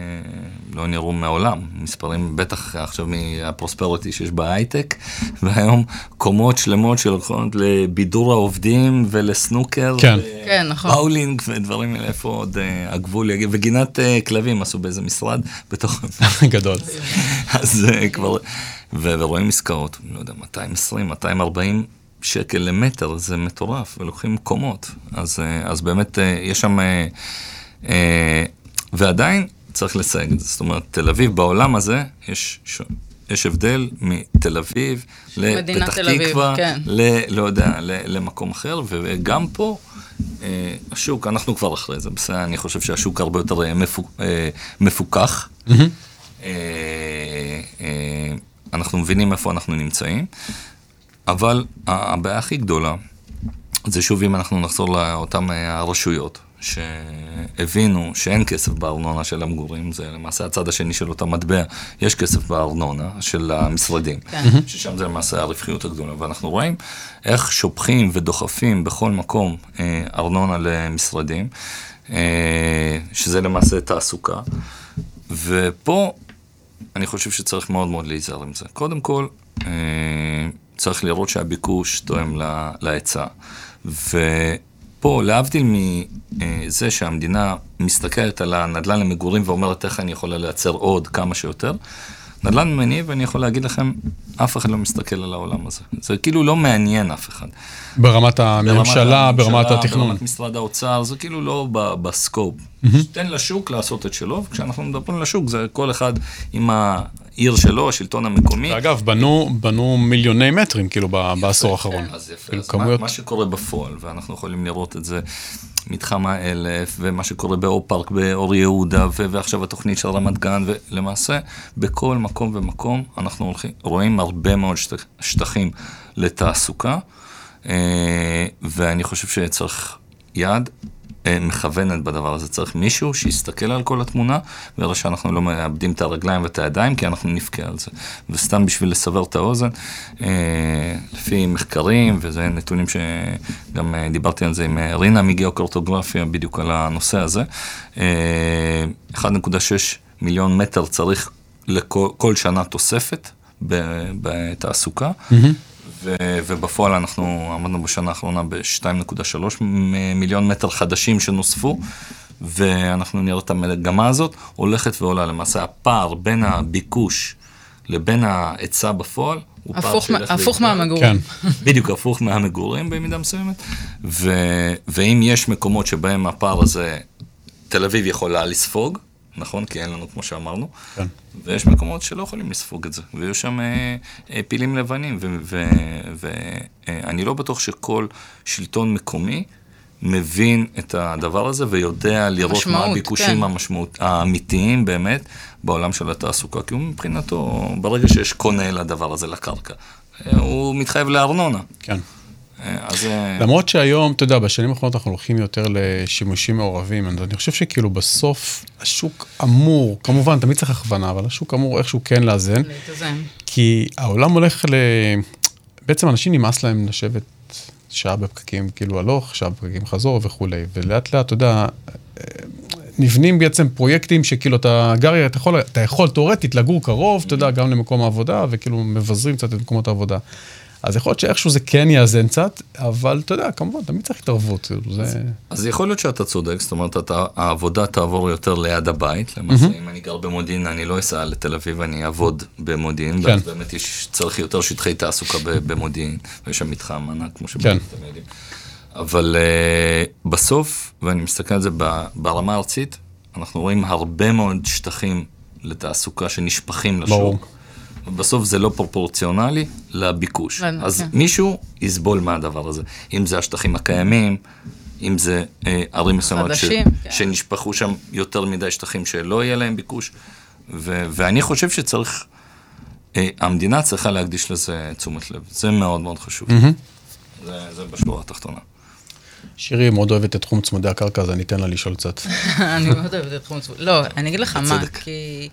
לא נראו מעולם. מספרים בטח עכשיו מהפרוספריטי שיש בהייטק, <laughs> והיום קומות שלמות שהולכות לבידור העובדים ולסנוקר. כן. ו- כן, נכון. באולינג ודברים האלה, איפה עוד אה, הגבול יגיע, וגינת אה, כלבים עשו באיזה משרד, <laughs> בתוך... <laughs> גדול. אז אה, כבר, ו- ורואים עסקאות, לא יודע, 220, 240 שקל למטר, זה מטורף, ולוקחים קומות. אז, אז באמת יש שם, ועדיין צריך לסייג את זה. זאת אומרת, תל אביב בעולם הזה, יש, ש- יש הבדל מתל אביב לפתח תקווה, כן. ל, לא יודע, ל, למקום אחר, וגם פה אה, השוק, אנחנו כבר אחרי זה, בסדר, אני חושב שהשוק הרבה יותר אה, מפוק, אה, מפוקח. אה, אה, אנחנו מבינים איפה אנחנו נמצאים, אבל הבעיה הכי גדולה זה שוב אם אנחנו נחזור לאותן אה, הרשויות, שהבינו שאין כסף בארנונה של המגורים, זה למעשה הצד השני של אותה מטבע, יש כסף בארנונה של המשרדים, כן. ששם זה למעשה הרווחיות הגדולה, ואנחנו רואים איך שופכים ודוחפים בכל מקום אה, ארנונה למשרדים, אה, שזה למעשה תעסוקה, ופה אני חושב שצריך מאוד מאוד להיזהר עם זה. קודם כל, אה, צריך לראות שהביקוש תואם להיצע. ופה, להבדיל מזה שהמדינה מסתכלת על הנדל"ן למגורים ואומרת איך אני יכולה לייצר עוד כמה שיותר, נדל"ן מניב, אני יכול להגיד לכם, אף אחד לא מסתכל על העולם הזה. זה כאילו לא מעניין אף אחד. ברמת הממשלה, ברמת, ברמת התכנון. ברמת משרד האוצר, זה כאילו לא בסקופ. Mm-hmm. תן לשוק לעשות את שלו, וכשאנחנו מדברים לשוק, זה כל אחד עם העיר שלו, השלטון המקומי. ואגב, בנו, בנו מיליוני מטרים, כאילו, בעשור האחרון. אז יפה, כאילו, אז כמויות... מה, מה שקורה בפועל, ואנחנו יכולים לראות את זה, מתחם האלף, ומה שקורה באור פארק באור יהודה, ו- ועכשיו התוכנית של רמת גן, ולמעשה, בכל מקום ומקום אנחנו הולכים, רואים הרבה מאוד שט, שטחים לתעסוקה, אה, ואני חושב שצריך יד אה, מכוונת בדבר הזה. צריך מישהו שיסתכל על כל התמונה, ויראה שאנחנו לא מאבדים את הרגליים ואת הידיים, כי אנחנו נבכה על זה. וסתם בשביל לסבר את האוזן, אה, לפי מחקרים, וזה נתונים שגם אה, דיברתי על זה עם רינה מגיאוקרטוגרפיה, בדיוק על הנושא הזה, 1.6 מיליון מטר צריך לכל שנה תוספת בתעסוקה. Mm-hmm. ו- ובפועל אנחנו עמדנו בשנה האחרונה ב-2.3 מיליון מטר חדשים שנוספו, ואנחנו נראה את המגמה הזאת הולכת ועולה. למעשה הפער בין הביקוש לבין ההיצע בפועל, הוא פער שהולך... הפוך מהמגורים. כן. <laughs> בדיוק, הפוך מהמגורים במידה מסוימת. ו- ואם יש מקומות שבהם הפער הזה, תל אביב יכולה לספוג, נכון? כי אין לנו, כמו שאמרנו. כן. ויש מקומות שלא יכולים לספוג את זה, ויש שם אה, אה, פילים לבנים, ואני אה, לא בטוח שכל שלטון מקומי מבין את הדבר הזה ויודע לראות משמעות, מה הביקושים כן. המשמעות, האמיתיים באמת בעולם של התעסוקה, כי הוא מבחינתו, ברגע שיש קונה לדבר הזה, לקרקע, אה, הוא מתחייב לארנונה. כן. אז... אה, למרות שהיום, אתה יודע, בשנים האחרונות אנחנו הולכים יותר לשימושים מעורבים, אני חושב שכאילו בסוף השוק אמור, כמובן, תמיד צריך הכוונה, אבל השוק אמור איכשהו כן לאזן. להתאזן. כי העולם הולך ל... בעצם אנשים נמאס להם לשבת שעה בפקקים, כאילו הלוך, שעה בפקקים חזור וכולי, ולאט לאט, אתה יודע, נבנים בעצם פרויקטים שכאילו אתה גר, אתה יכול, אתה יכול תאורטית לגור קרוב, אתה יודע, גם למקום העבודה, וכאילו מבזרים קצת את מקומות העבודה. אז יכול להיות שאיכשהו זה כן יאזן קצת, אבל אתה יודע, כמובן, תמיד צריך התערבות. כאילו, זה... אז יכול להיות שאתה צודק, זאת אומרת, אתה, העבודה תעבור יותר ליד הבית. למעשה, אם אני גר במודיעין, אני לא אסע לתל אביב, אני אעבוד במודיעין, כן. ואז באמת יש, צריך יותר שטחי תעסוקה במודיעין, ויש שם מתחם ענק, כמו שבאמת כן. אתם יודעים. אבל uh, בסוף, ואני מסתכל על זה ברמה הארצית, אנחנו רואים הרבה מאוד שטחים לתעסוקה שנשפכים לשוק. ברור. בסוף זה לא פרופורציונלי לביקוש. אז כן. מישהו יסבול מהדבר הזה. אם זה השטחים הקיימים, אם זה אה, ערים מסוימות ש... כן. שנשפכו שם יותר מדי שטחים שלא יהיה להם ביקוש. ו... ואני חושב שצריך, אה, המדינה צריכה להקדיש לזה תשומת לב. זה מאוד מאוד חשוב. Mm-hmm. זה, זה בשורה התחתונה. שירי מאוד אוהבת את תחום צמודי הקרקע, אז אני אתן לה לשאול קצת. <laughs> אני מאוד אוהבת את תחום צמודי... לא, אני אגיד לך מה, כי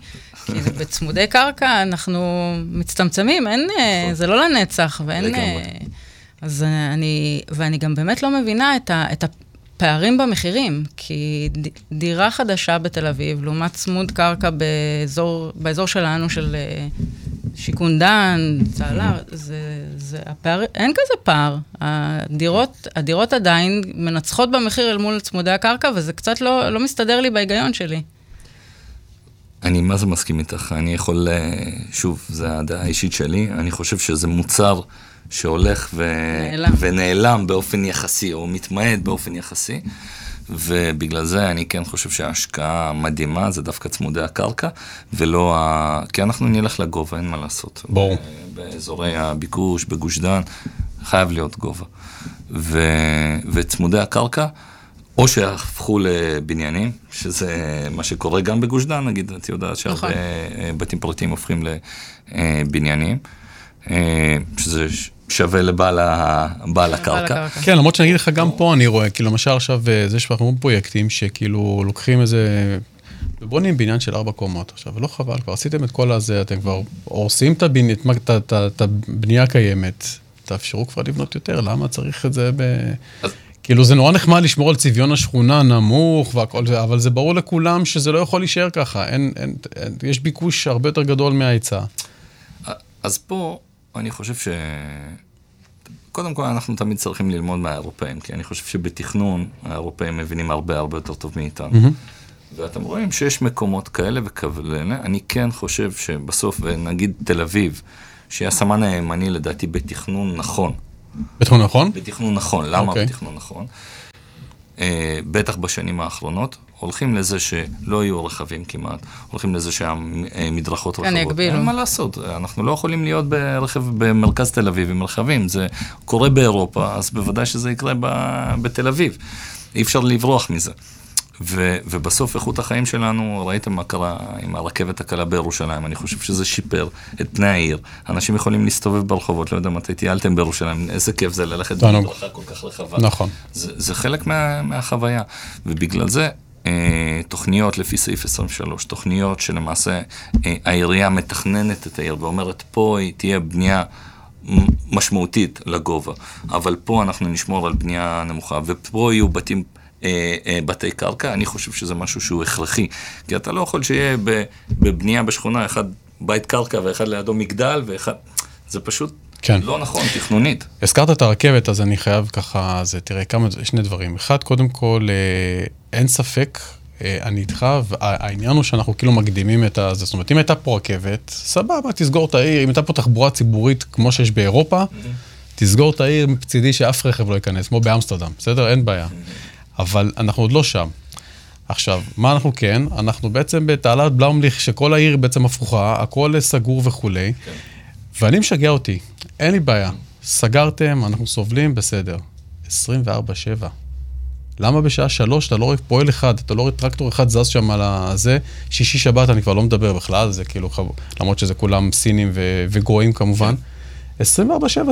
בצמודי קרקע אנחנו מצטמצמים, אין... נכון. זה לא לנצח, ואין... אז אני... ואני גם באמת לא מבינה את הפערים במחירים, כי דירה חדשה בתל אביב, לעומת צמוד קרקע באזור, באזור שלנו, של שיכון דן, צהלה, זה, זה הפער, אין כזה פער. הדירות, הדירות עדיין מנצחות במחיר אל מול צמודי הקרקע, וזה קצת לא, לא מסתדר לי בהיגיון שלי. אני מה זה מסכים איתך. אני יכול, אה, שוב, זו הדעה האישית שלי, אני חושב שזה מוצר שהולך ו... נעלם. ונעלם באופן יחסי, או מתמעט באופן יחסי. ובגלל זה אני כן חושב שההשקעה המדהימה זה דווקא צמודי הקרקע, ולא ה... כי אנחנו נלך לגובה, אין מה לעשות. ברור. באזורי הביקוש, בגוש דן, חייב להיות גובה. ו... וצמודי הקרקע, או שהפכו לבניינים, שזה מה שקורה גם בגוש דן, נגיד, את יודעת שהרבה נכון. אה, בתים פרטיים הופכים לבניינים, אה, שזה שווה לבעל ה- בעל הקרקע. כן, למרות שאני אגיד לך, גם פה אני רואה, כאילו, למשל עכשיו, אה, זה שאנחנו רואים פרויקטים שכאילו לוקחים איזה... בונים בניין של ארבע קומות עכשיו, לא חבל, כבר עשיתם את כל הזה, אתם כבר הורסים את הבני- את מה- את ה- את ה- את הבנייה הקיימת, תאפשרו כבר לבנות יותר, למה צריך את זה ב... אז- כאילו, זה נורא נחמד לשמור על צביון השכונה נמוך והכל זה, אבל זה ברור לכולם שזה לא יכול להישאר ככה, אין, אין, אין, יש ביקוש הרבה יותר גדול מההיצע. אז פה אני חושב ש... קודם כל, אנחנו תמיד צריכים ללמוד מהאירופאים, כי אני חושב שבתכנון האירופאים מבינים הרבה הרבה יותר טוב מאיתנו. ואתם רואים שיש מקומות כאלה וכאלה, אני כן חושב שבסוף, נגיד תל אביב, שהיא הסמן הימני לדעתי בתכנון נכון, בתחום נכון? בתכנון נכון, למה אוקיי. בתכנון נכון? אה, בטח בשנים האחרונות, הולכים לזה שלא יהיו רכבים כמעט, הולכים לזה שהמדרכות כן, רחבות. יגבילו. אין מה לעשות, אנחנו לא יכולים להיות ברכב במרכז תל אביב עם רכבים, זה קורה באירופה, אז בוודאי שזה יקרה ב- בתל אביב. אי אפשר לברוח מזה. ו, ובסוף איכות החיים שלנו, ראיתם מה קרה עם הרכבת הקלה בירושלים, אני חושב שזה שיפר את פני העיר. אנשים יכולים להסתובב ברחובות, לא יודע מתי טיילתם בירושלים, איזה כיף זה ללכת. במדרכה כל כך רחבה. נכון. זה, זה חלק מה, מהחוויה, ובגלל זה תוכניות לפי סעיף 23, תוכניות שלמעשה אה, העירייה מתכננת את העיר ואומרת פה היא תהיה בנייה משמעותית לגובה, אבל פה אנחנו נשמור על בנייה נמוכה, ופה יהיו בתים... אה, אה, בתי קרקע, אני חושב שזה משהו שהוא הכרחי, כי אתה לא יכול שיהיה בבנייה בשכונה אחד בית קרקע ואחד לידו מגדל ואחד, זה פשוט כן. לא נכון תכנונית. הזכרת את הרכבת, אז אני חייב ככה, זה, תראה, כמה, שני דברים. אחד, קודם כל, אה, אין ספק, אה, אני איתך, והעניין הוא שאנחנו כאילו מקדימים את ה... זאת אומרת, אם הייתה פה רכבת, סבבה, תסגור את העיר, אם הייתה פה תחבורה ציבורית כמו שיש באירופה, תסגור את העיר מצידי שאף רכב לא ייכנס, כמו באמסטרדם, בסדר? אין בעיה. אבל אנחנו עוד לא שם. עכשיו, מה אנחנו כן? אנחנו בעצם בתעלת בלאומליך, שכל העיר בעצם הפוכה, הכל סגור וכולי. ואני משגע אותי, אין לי בעיה. סגרתם, אנחנו סובלים, בסדר. 24-7. למה בשעה שלוש אתה לא רואה פועל אחד, אתה לא רואה טרקטור אחד זז שם על הזה, שישי שבת אני כבר לא מדבר בכלל, זה כאילו, חב- למרות שזה כולם סינים ו- וגויים כמובן. 24-7,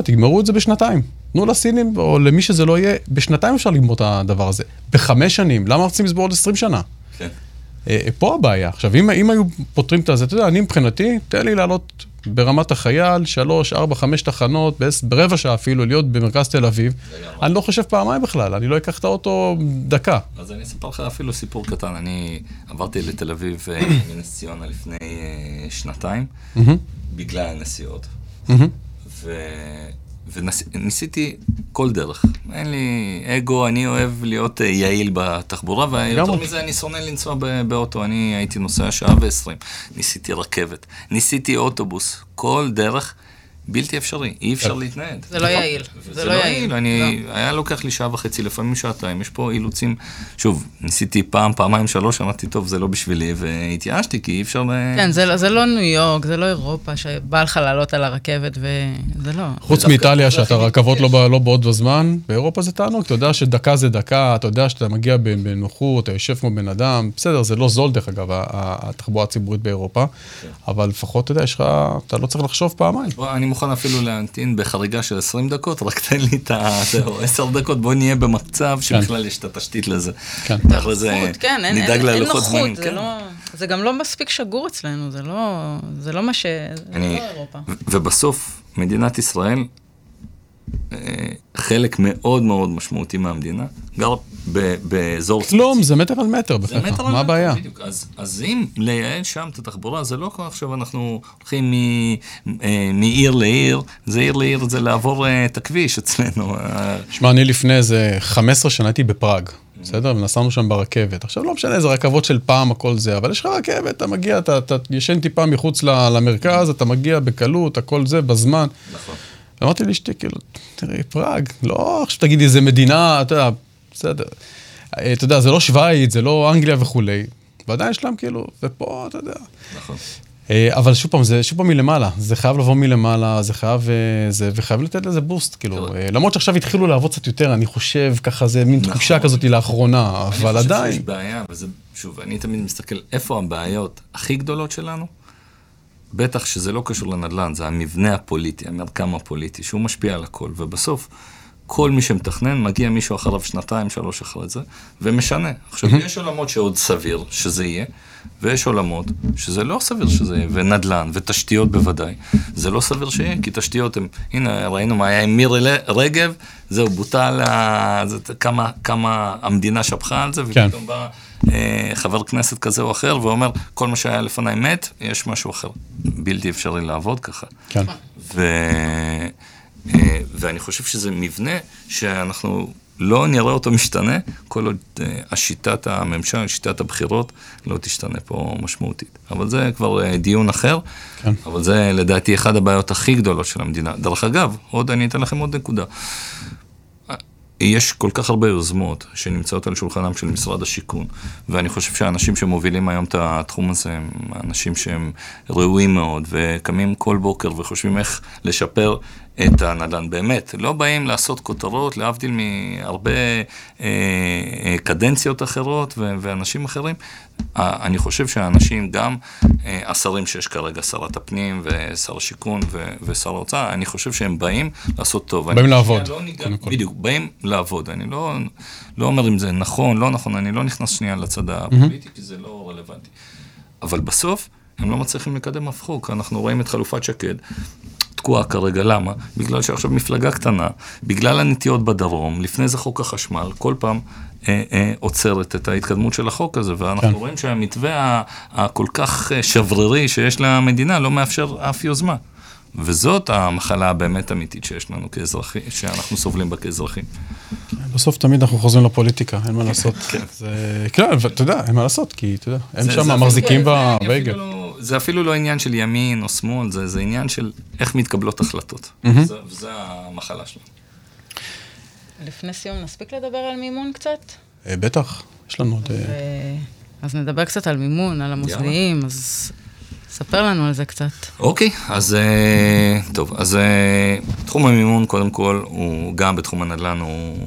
תגמרו את זה בשנתיים. תנו לסינים, או למי שזה לא יהיה, בשנתיים אפשר לגמור את הדבר הזה. בחמש שנים, למה רוצים לסבור עוד 20 שנה? כן. אה, פה הבעיה. עכשיו, אם, אם היו פותרים את זה, אתה יודע, אני מבחינתי, תן לי לעלות ברמת החייל, שלוש, ארבע, חמש תחנות, ברבע שעה אפילו, להיות במרכז תל אביב. אני לא חושב פעמיים בכלל, אני לא אקח את האוטו דקה. אז אני אספר לך אפילו סיפור קטן. אני עברתי לתל אביב אה, <coughs> מנס ציונה לפני אה, שנתיים, בגלל הנסיעות. וניסיתי כל דרך. אין לי אגו, אני אוהב להיות אה, יעיל בתחבורה, ויותר. מזה אני שונא לנסוע באוטו. אני הייתי נוסע שעה ועשרים. ניסיתי רכבת, ניסיתי אוטובוס, כל דרך. בלתי אפשרי, אי אפשר להתנייד. זה לא יעיל. זה לא יעיל, אני, היה לוקח לי שעה וחצי, לפעמים שעתיים, יש פה אילוצים. שוב, ניסיתי פעם, פעמיים, שלוש, אמרתי, טוב, זה לא בשבילי, והתייאשתי, כי אי אפשר... ל- כן, זה לא- זה לא ניו יורק, זה לא אירופה, שבא לך לעלות על הרכבת וזה לא. חוץ מאיטליה, שהרכבות לא, לא באות בזמן, באירופה זה תענוג, אתה יודע שדקה זה דקה, אתה יודע שאתה מגיע בנוחות, אתה יושב כמו בן אדם, בסדר, זה לא זול דרך אגב, התחבורה הציבורית באירופה, אבל לפחות, אתה יודע, יש לך, אתה לא צריך לחשוב פעמיים. מוכן אפילו להמתין בחריגה של 20 דקות, רק תן לי את ה... זהו, 10 דקות, בוא נהיה במצב שבכלל יש את התשתית לזה. כן. אחרי זה כן, אין, נדאג אין, אין ללוחות זמנים. זה, כן. לא, זה גם לא מספיק שגור אצלנו, זה לא, זה לא מה ש... לא ובסוף, מדינת ישראל, חלק מאוד מאוד משמעותי מהמדינה, גר באזור כלום, זה מטר על מטר על מה הבעיה? אז, אז אם לייעל שם את התחבורה, זה לא כמו עכשיו אנחנו הולכים מ, אה, מעיר לעיר, זה עיר לעיר, זה לעבור אה, את הכביש אצלנו. אה, שמע, אני לפני איזה 15 שנה הייתי בפראג, בסדר? ונסענו שם ברכבת. עכשיו, לא משנה, זה רכבות של פעם, הכל זה, אבל יש לך רכבת, אתה מגיע, אתה, אתה ישן טיפה מחוץ למרכז, אתה מגיע בקלות, הכל זה, בזמן. נכון. אמרתי לאשתי, כאילו, תראי, פראג, לא עכשיו תגידי, איזה מדינה, אתה יודע, בסדר. אה, אתה יודע, זה לא שווייץ, זה לא אנגליה וכולי, ועדיין יש להם כאילו, ופה, אתה יודע. נכון. אה, אבל שוב פעם, זה שוב פעם מלמעלה, זה חייב לבוא מלמעלה, זה חייב, אה, זה, וחייב לתת לזה בוסט, כאילו, למרות שעכשיו התחילו לעבוד קצת יותר, אני חושב, ככה זה מין תחושה נכון. כזאת לאחרונה, אבל אני חושב עדיין, שיש בעיה, וזה, שוב, אני תמיד מסתכל, איפה הבעיות הכי גדולות שלנו? בטח שזה לא קשור לנדל"ן, זה המבנה הפוליטי, המרקם הפוליטי, שהוא משפיע על הכל, ובסוף, כל מי שמתכנן, מגיע מישהו אחריו שנתיים, שלוש אחרי זה, ומשנה. עכשיו, יש עולמות שעוד סביר שזה יהיה, ויש עולמות שזה לא סביר שזה יהיה, ונדל"ן, ותשתיות בוודאי. זה לא סביר שיהיה, כי תשתיות הם, הנה, ראינו מה היה עם מירי רגב, זהו, בוטל, ה- זה, כמה, כמה המדינה שפכה על זה, כן. ופתאום בא אה, חבר כנסת כזה או אחר ואומר, כל מה שהיה לפניי מת, יש משהו אחר. בלתי אפשרי לעבוד ככה. כן. ו... אה, ואני חושב שזה מבנה שאנחנו לא נראה אותו משתנה, כל עוד אה, השיטת הממשל, שיטת הבחירות, לא תשתנה פה משמעותית. אבל זה כבר אה, דיון אחר, כן. אבל זה לדעתי אחת הבעיות הכי גדולות של המדינה. דרך אגב, עוד, אני אתן לכם עוד נקודה. יש כל כך הרבה יוזמות שנמצאות על שולחנם של משרד השיכון, ואני חושב שהאנשים שמובילים היום את התחום הזה הם אנשים שהם ראויים מאוד, וקמים כל בוקר וחושבים איך לשפר את הנדל"ן. באמת, לא באים לעשות כותרות, להבדיל מהרבה אה, אה, קדנציות אחרות ו- ואנשים אחרים. אה, אני חושב שהאנשים, גם אה, השרים שיש כרגע, שרת הפנים ושר השיכון ו- ושר האוצר, אני חושב שהם באים לעשות טוב. באים לעבוד, לא ניגע. בדיוק, באים לעבוד. אני לא, לא אומר אם זה נכון, לא נכון, אני לא נכנס שנייה לצד הפוליטי, כי זה לא רלוונטי. אבל בסוף, הם לא מצליחים לקדם אף חוק. אנחנו רואים את חלופת שקד. תקועה כרגע, למה? בגלל שעכשיו מפלגה קטנה, בגלל הנטיות בדרום, לפני זה חוק החשמל, כל פעם אה, אה, עוצרת את ההתקדמות של החוק הזה, ואנחנו כן. רואים שהמתווה הכל כך אה, שברירי שיש למדינה לא מאפשר אף יוזמה. וזאת המחלה הבאמת אמיתית שיש לנו כאזרחים, שאנחנו סובלים בה כאזרחים. בסוף תמיד אנחנו חוזרים לפוליטיקה, אין מה לעשות. <laughs> זה, כן, ואתה יודע, אין מה לעשות, כי אתה יודע, הם שם זה מחזיקים אפילו- זה. אפילו- לא עניין של ימין או שמאל, זה, זה עניין של איך מתקבלות החלטות. זה, וזה המחלה שלנו. לפני סיום נספיק לדבר על מימון קצת? אה, בטח, יש לנו עוד... אה, ו- אז נדבר קצת על מימון, על המוסדיים, אז ספר לנו על זה קצת. אוקיי, אז אה, טוב, אז אה, תחום המימון קודם כל, הוא גם בתחום הנדל"ן הוא,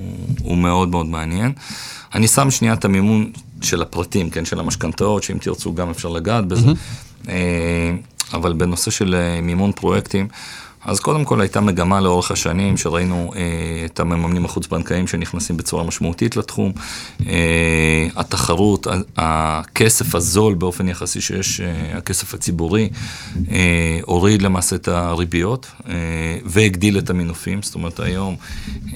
הוא מאוד מאוד מעניין. אני שם שנייה את המימון של הפרטים, כן, של המשכנתאות, שאם תרצו גם אפשר לגעת בזה. אה, אבל בנושא של אה, מימון פרויקטים, אז קודם כל הייתה מגמה לאורך השנים, שראינו אה, את המממנים החוץ-בנקאיים שנכנסים בצורה משמעותית לתחום. אה, התחרות, הכסף הזול באופן יחסי שיש, אה, הכסף הציבורי, אה, הוריד למעשה את הריביות אה, והגדיל את המינופים. זאת אומרת, היום,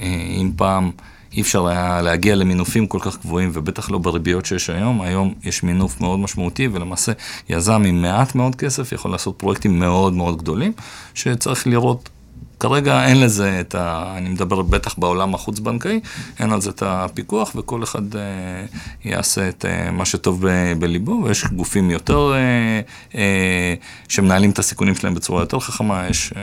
אה, אם פעם... אי אפשר היה להגיע למינופים כל כך גבוהים, ובטח לא בריביות שיש היום. היום יש מינוף מאוד משמעותי, ולמעשה יזם עם מעט מאוד כסף יכול לעשות פרויקטים מאוד מאוד גדולים, שצריך לראות. כרגע אין לזה את ה... אני מדבר בטח בעולם החוץ-בנקאי, אין על זה את הפיקוח, וכל אחד אה, יעשה את אה, מה שטוב ב- בליבו, ויש גופים יותר, אה, אה, שמנהלים את הסיכונים שלהם בצורה יותר חכמה, יש אה,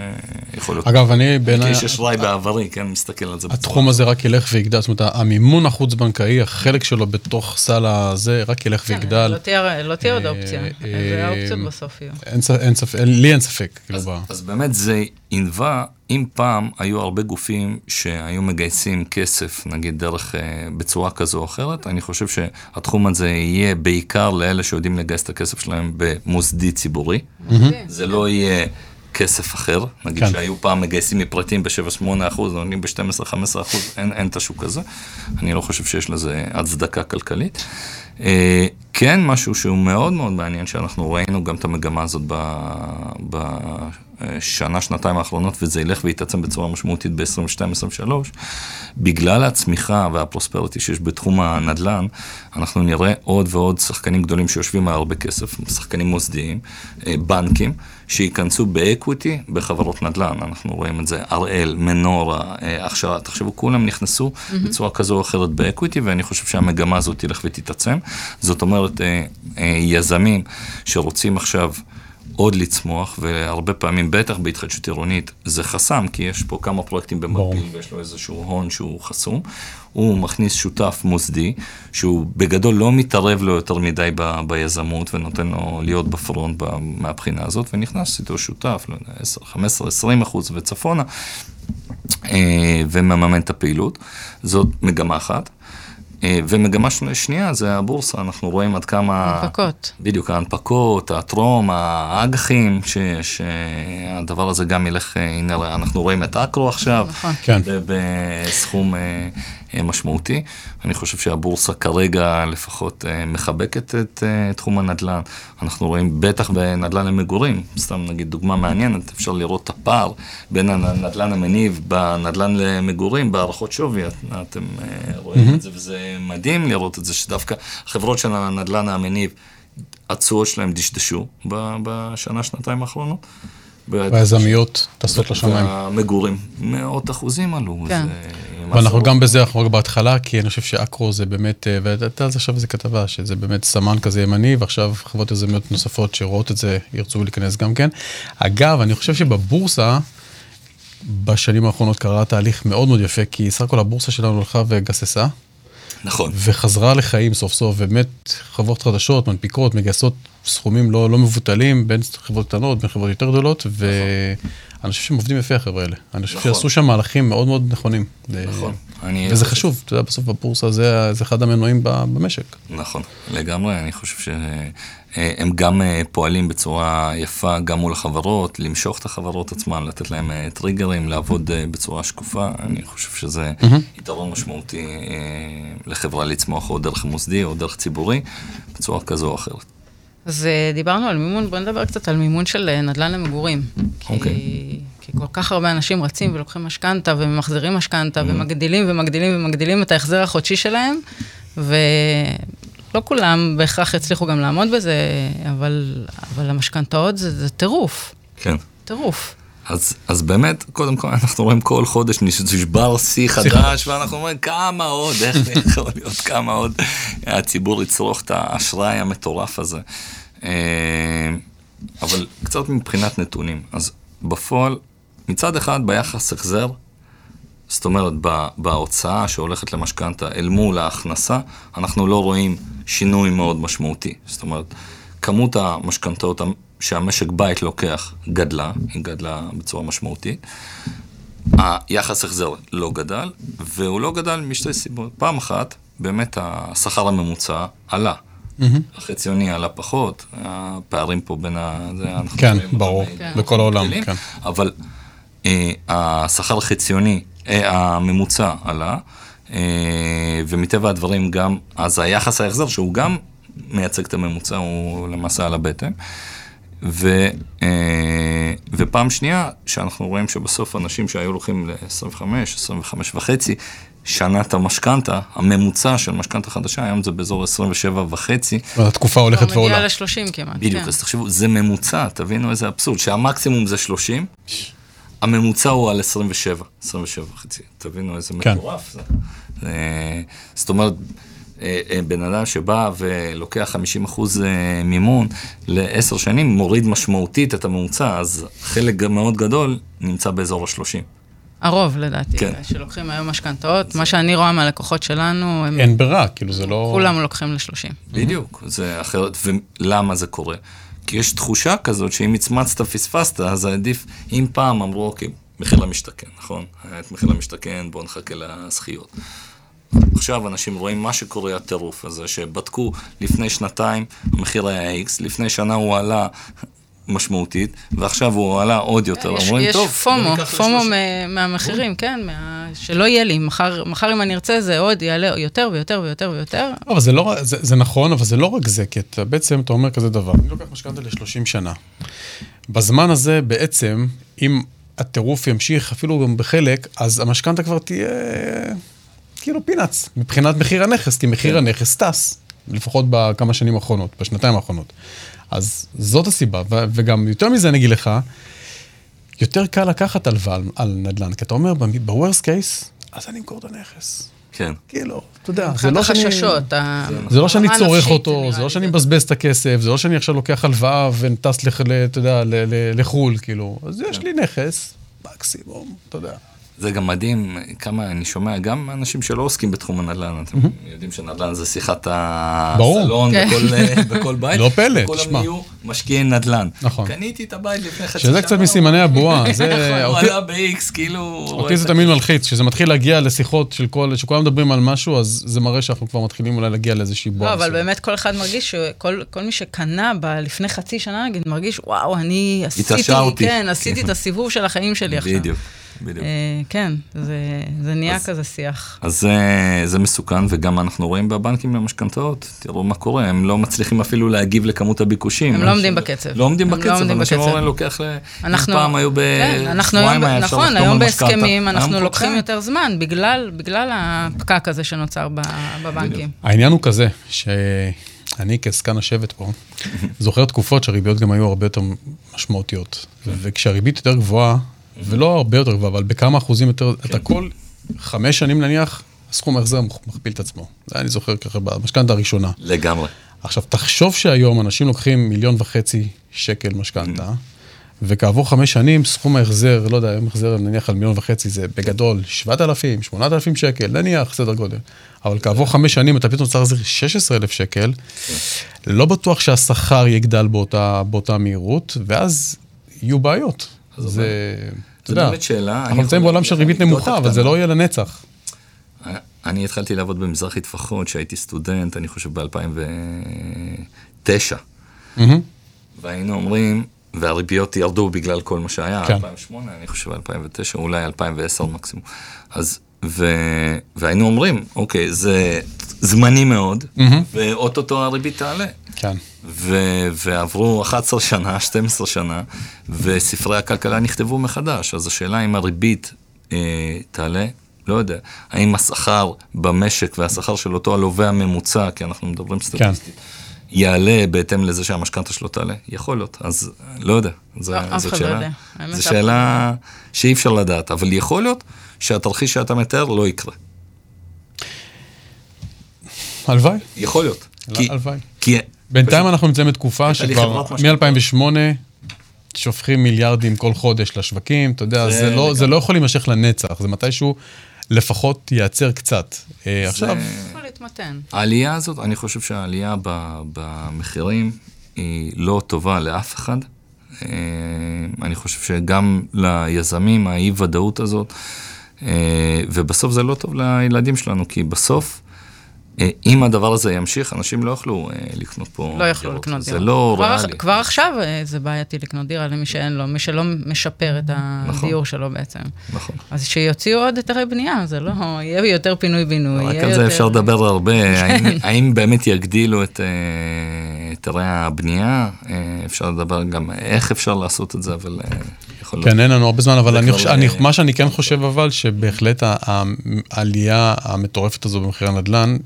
יכול להיות... אגב, אני בעיניי, כאיש אשראי בעברי, כן, מסתכל על זה בצורה... התחום הזה רק ילך ויגדל, זאת אומרת, המימון החוץ-בנקאי, החלק שלו בתוך סל הזה, רק ילך כן, ויגדל. לא תהיה- לא עוד אה, אופציה, אה, זה האופציות בסוף יהיו. אין ספק, לי אין ספק, כאילו, אז באמת זה ענווה, אם פעם היו הרבה גופים שהיו מגייסים כסף, נגיד דרך, אה, בצורה כזו או אחרת, אני חושב שהתחום הזה יהיה בעיקר לאלה שיודעים לגייס את הכסף שלהם במוסדי ציבורי. זה לא יהיה כסף אחר, נגיד כן. שהיו פעם מגייסים מפרטים ב-7-8 אחוז, נותנים ב-12-15 אחוז, אין, אין את השוק הזה. אני לא חושב שיש לזה הצדקה כלכלית. אה, כן, משהו שהוא מאוד מאוד מעניין, שאנחנו ראינו גם את המגמה הזאת בשנה, שנתיים האחרונות, וזה ילך ויתעצם בצורה משמעותית ב-22-23, בגלל הצמיחה וה prosperity שיש בתחום הנדל"ן, אנחנו נראה עוד ועוד שחקנים גדולים שיושבים על הרבה כסף, שחקנים מוסדיים, אה, בנקים, שייכנסו ב equity בחברות נדל"ן. אנחנו רואים את זה, הראל, מנורה, אה, הכשרה, תחשבו, כולם נכנסו בצורה כזו או אחרת ב equity, ואני חושב שהמגמה הזאת תלך ותתעצם. זאת אומרת, אה, יזמים שרוצים עכשיו... עוד לצמוח, והרבה פעמים, בטח בהתחדשות עירונית, זה חסם, כי יש פה כמה פרויקטים במקביל, ויש לו איזשהו הון שהוא חסום. הוא מכניס שותף מוסדי, שהוא בגדול לא מתערב לו יותר מדי ב, ביזמות, ונותן לו להיות בפרונט מהבחינה הזאת, ונכנס איתו שותף, לא יודע, 10, 15, 20 אחוז וצפונה, אה, ומממן את הפעילות. זאת מגמה אחת. אה, ומגמה שנייה זה הבורסה, אנחנו רואים עד כמה... הנפקות. בדיוק, ההנפקות, הטרום, האג"חים, שהדבר הזה גם ילך, אה, הנה, אנחנו רואים את אקרו עכשיו, נכון. כן. בסכום אה, משמעותי. אני חושב שהבורסה כרגע לפחות מחבקת את תחום הנדל"ן. אנחנו רואים בטח בנדל"ן למגורים, סתם נגיד דוגמה מעניינת, אפשר לראות את הפער בין הנדל"ן המניב בנדל"ן למגורים, בהערכות שווי, אתם רואים את זה וזה... מדהים לראות את זה, שדווקא החברות של הנדל"ן המניב, התשואות שלהם דשדשו בשנה, שנתיים האחרונות. והיזמיות טסות לשמיים. והמגורים, מאות אחוזים עלו. כן. ואנחנו גם בזה, אנחנו רק בהתחלה, כי אני חושב שאקרו זה באמת, אה, והייתה על זה עכשיו איזה כתבה, שזה באמת סמן כזה ימני, ועכשיו חברות יזמיות נוספות שרואות את זה, ירצו להיכנס גם כן. אגב, אני חושב שבבורסה, בשנים האחרונות קרה תהליך מאוד מאוד יפה, כי סך הכל הבורסה שלנו הלכה וגססה. נכון. וחזרה לחיים סוף סוף, ובאמת חברות חדשות, מנפיקות, מגייסות סכומים לא, לא מבוטלים בין חברות קטנות, בין חברות יותר גדולות, נכון. ואני חושב שהם עובדים יפה החבר'ה האלה. אני חושב נכון. שעשו שם מהלכים מאוד מאוד נכונים. נכון. אני וזה חושב... חשוב, אתה יודע, בסוף הבורסה זה, זה אחד המנועים במשק. נכון, לגמרי, אני חושב שהם גם אה, פועלים בצורה יפה גם מול החברות, למשוך את החברות עצמן, לתת להם אה, טריגרים, לעבוד אה, בצורה שקופה, אני חושב שזה mm-hmm. יתרון משמעותי לחברה לצמוח או דרך מוסדי או דרך ציבורי, בצורה כזו או אחרת. אז דיברנו על מימון, בוא נדבר קצת על מימון של נדל"ן למגורים. אוקיי. כי... כי כל כך הרבה אנשים רצים ולוקחים משכנתה וממחזרים משכנתה mm-hmm. ומגדילים ומגדילים ומגדילים את ההחזר החודשי שלהם, ולא כולם בהכרח יצליחו גם לעמוד בזה, אבל, אבל המשכנתאות זה, זה טירוף. כן. טירוף. אז, אז באמת, קודם כל, אנחנו רואים כל חודש נשבר שיא חדש, ואנחנו אומרים כמה עוד, איך יכול להיות, כמה עוד הציבור יצרוך את האשראי המטורף הזה. אה, אבל קצת מבחינת נתונים, אז בפועל מצד אחד ביחס החזר, זאת אומרת בהוצאה שהולכת למשכנתה אל מול ההכנסה, אנחנו לא רואים שינוי מאוד משמעותי. זאת אומרת, כמות המשכנתאות שהמשק בית לוקח גדלה, היא גדלה בצורה משמעותית. היחס החזר לא גדל, והוא לא גדל משתי סיבות. פעם אחת, באמת השכר הממוצע עלה. Mm-hmm. החציוני עלה פחות, הפערים פה בין ה... זה, כן, ברור, בכל העולם, כן. אבל אה, השכר החציוני, אה, הממוצע עלה, אה, ומטבע הדברים גם, אז היחס ההחזר, שהוא גם מייצג את הממוצע, הוא למעשה על הבטן. ו, ופעם שנייה, שאנחנו רואים שבסוף אנשים שהיו הולכים ל-25, 25 וחצי, שנה את המשכנתה, הממוצע של משכנתה חדשה, היום זה באזור 27 וחצי. התקופה הולכת ועולה. מגיע ל-30 כמעט. בדיוק, כן. אז תחשבו, זה ממוצע, תבינו איזה אבסורד, שהמקסימום זה 30, הממוצע הוא על 27, 27 וחצי. תבינו איזה כן. מטורף זה. זאת אומרת, אה, אה, בן אדם שבא ולוקח 50 אחוז אה, מימון לעשר שנים, מוריד משמעותית את הממוצע, אז חלק מאוד גדול נמצא באזור ה-30. הרוב, לדעתי, כן. שלוקחים היום משכנתאות. מה שאני רואה מהלקוחות שלנו, הם... אין ברירה, כאילו זה לא... כולם לוקחים ל-30. בדיוק, זה אחרת, ולמה זה קורה? כי יש תחושה כזאת שאם הצמצת פספסת, אז עדיף, אם פעם אמרו, אוקיי, מחיר למשתכן, נכון? היה את מחיר למשתכן, בואו נחכה לזכיות. עכשיו אנשים רואים מה שקורה, הטירוף הזה, שבדקו לפני שנתיים, המחיר היה X, לפני שנה הוא עלה משמעותית, ועכשיו הוא עלה עוד יותר. יש, אומרים, יש טוב, פומו, פומו מהמחירים, כן, מה, שלא יהיה לי, מחר, מחר אם אני ארצה זה עוד יעלה יותר ויותר ויותר ויותר. אבל זה, לא, זה, זה נכון, אבל זה לא רק זה, כי אתה, בעצם אתה אומר כזה דבר, אני לוקח משכנתה ל-30 שנה. בזמן הזה בעצם, אם הטירוף ימשיך אפילו גם בחלק, אז המשכנתה כבר תהיה כאילו פינאץ, מבחינת מחיר הנכס, כי מחיר כן. הנכס טס, לפחות בכמה שנים האחרונות, בשנתיים האחרונות. אז זאת הסיבה, ו- וגם יותר מזה אני אגיד לך, יותר קל לקחת הלוואה על, על נדל"ן, כי אתה אומר, ב-worst case, אז אני אמכור את הנכס. כן. כאילו, אתה יודע, זה לא שאני... החששות. זה לא שאני צורך אותו, זה לא שאני מבזבז את הכסף, זה לא שאני עכשיו לוקח הלוואה וטס, אתה יודע, לחו"ל, כאילו. אז יש לי נכס, מקסימום, אתה יודע. זה גם מדהים, כמה אני שומע, גם אנשים שלא עוסקים בתחום הנדל"ן, אתם יודעים שנדל"ן זה שיחת. הסלון כן. בכל, אה, <laughs> בכל בית. לא פלא, כולם תשמע. יהיו משקיעי נדל"ן. נכון. קניתי את הבית לפני חצי שנה. שזה קצת מסימני הבועה, <laughs> זה... נכון, הוא עלה ב-X, כאילו... אותי זה תמיד מלחיץ, כשזה מתחיל להגיע לשיחות של כל, שכולם מדברים על משהו, אז זה מראה שאנחנו כבר מתחילים אולי להגיע לאיזושהי בועה. לא, אבל. באמת כל אחד מרגיש שכל כל מי שקנה לפני חצי שנה, נגיד, מרגיש, וואו, אני עשיתי, התעשרתי." כן, עשיתי את הסיבוב של החיים שלי עכשיו. בדיוק, בדיוק. אה, כן, זה, זה נהיה אז- כזה שיח. אז זה, זה מסוכן, וגם אנחנו רואים בבנקים למשכנתאות, תראו מה קורה, הם לא מצליחים אפילו להגיב לכמות הביקושים. הם לא עומדים בקצב. לא עומדים לא בקצב, עומדים אנשים. אומרים, לוקח ל... אנחנו, פעם היו כן, אנחנו היום, בשבועיים היה אפשר נכון, היום. בהסכמים אנחנו לוקחים חודשיים. יותר זמן, בגלל, בגלל הפקק הזה שנוצר ב- בבנקים. העניין הוא כזה, שאני כזקן השבט פה, <laughs> זוכר תקופות שהריביות גם היו הרבה יותר משמעותיות. וכשהריבית יותר גבוהה, ולא הרבה יותר גבוהה, אבל בכמה אחוזים יותר, אתה כל חמש שנים נניח, סכום ההחזר מכפיל את עצמו. זה אני זוכר ככה במשכנתה הראשונה. לגמרי. עכשיו, תחשוב שהיום אנשים לוקחים מיליון וחצי שקל משכנתה, וכעבור חמש שנים סכום ההחזר, לא יודע, היום החזר נניח על מיליון וחצי זה בגדול 7,000, 8,000 שקל, נניח סדר גודל. אבל כעבור חמש שנים אתה פתאום צריך להחזיר 16,000 שקל, לא בטוח שהשכר יגדל באותה, באותה מהירות, ואז יהיו בעיות. זה, אתה יודע. אנחנו נמצאים בעולם של ריבית נמוכה, אבל זה לא יהיה לנצח. אני התחלתי לעבוד במזרחי טפחות, כשהייתי סטודנט, אני חושב ב-2009. מהמם. והיינו אומרים, והריביות ירדו בגלל כל מה שהיה, כן. 2008, אני חושב 2009, אולי 2010 מקסימום. אז, ו, והיינו אומרים, אוקיי, זה זמני מאוד, מהמם. ואוטוטו הריבית תעלה. כן. ו, ועברו 11 שנה, 12 שנה, וספרי הכלכלה נכתבו מחדש. אז השאלה אם הריבית אה, תעלה, לא יודע. האם השכר במשק והשכר של אותו הלווה הממוצע, כי אנחנו מדברים סטטיסטית, יעלה בהתאם לזה שהמשכנתה שלו תעלה? יכול להיות. אז לא יודע. זה, לא, אף זאת אחד לא יודע. זו אף אחד שאלה שאי אפשר לדעת, אבל יכול להיות שהתרחיש שאתה מתאר לא יקרה. הלוואי, יכול להיות. הלוואי. כי בינתיים אנחנו נמצאים בתקופה שכבר חברת משכנתאות. מ-2008 שופכים מיליארדים כל חודש לשווקים, אתה יודע, זה לא- זה. לא יכול להימשך לנצח, זה מתישהו לפחות ייעצר קצת. אה, עכשיו, יכול להתמתן. העלייה הזאת, אני חושב שהעלייה ב- במחירים היא לא טובה לאף אחד. אה, אני חושב שגם ליזמים, האי-ודאות הזאת, ובסוף זה לא טוב לילדים שלנו, כי בסוף, אה, אם הדבר הזה ימשיך, אנשים לא יוכלו אה, לקנות פה לא יכלו דירות. לקנות זה דירה. לא כבר, ריאלי. כבר עכשיו אה, זה בעייתי לקנות דירה למי שאין לו, מי שלא משפר את הדיור שלו בעצם. נכון. אז שיוציאו עוד היתרי בנייה, זה לא, יהיה יותר פינוי-בינוי. רק על זה יותר- אפשר לדבר הרבה, האם, האם באמת יגדילו את אה, היתרי הבנייה, אה, אפשר לדבר גם איך אפשר לעשות את זה, אבל אה, יכול להיות. כן, אין לנו הרבה זמן, אבל אני חושב, אני, אה, מה שאני כן חושב אבל, שבהחלט העלייה המטורפת הזו במחירי הנדל"ן,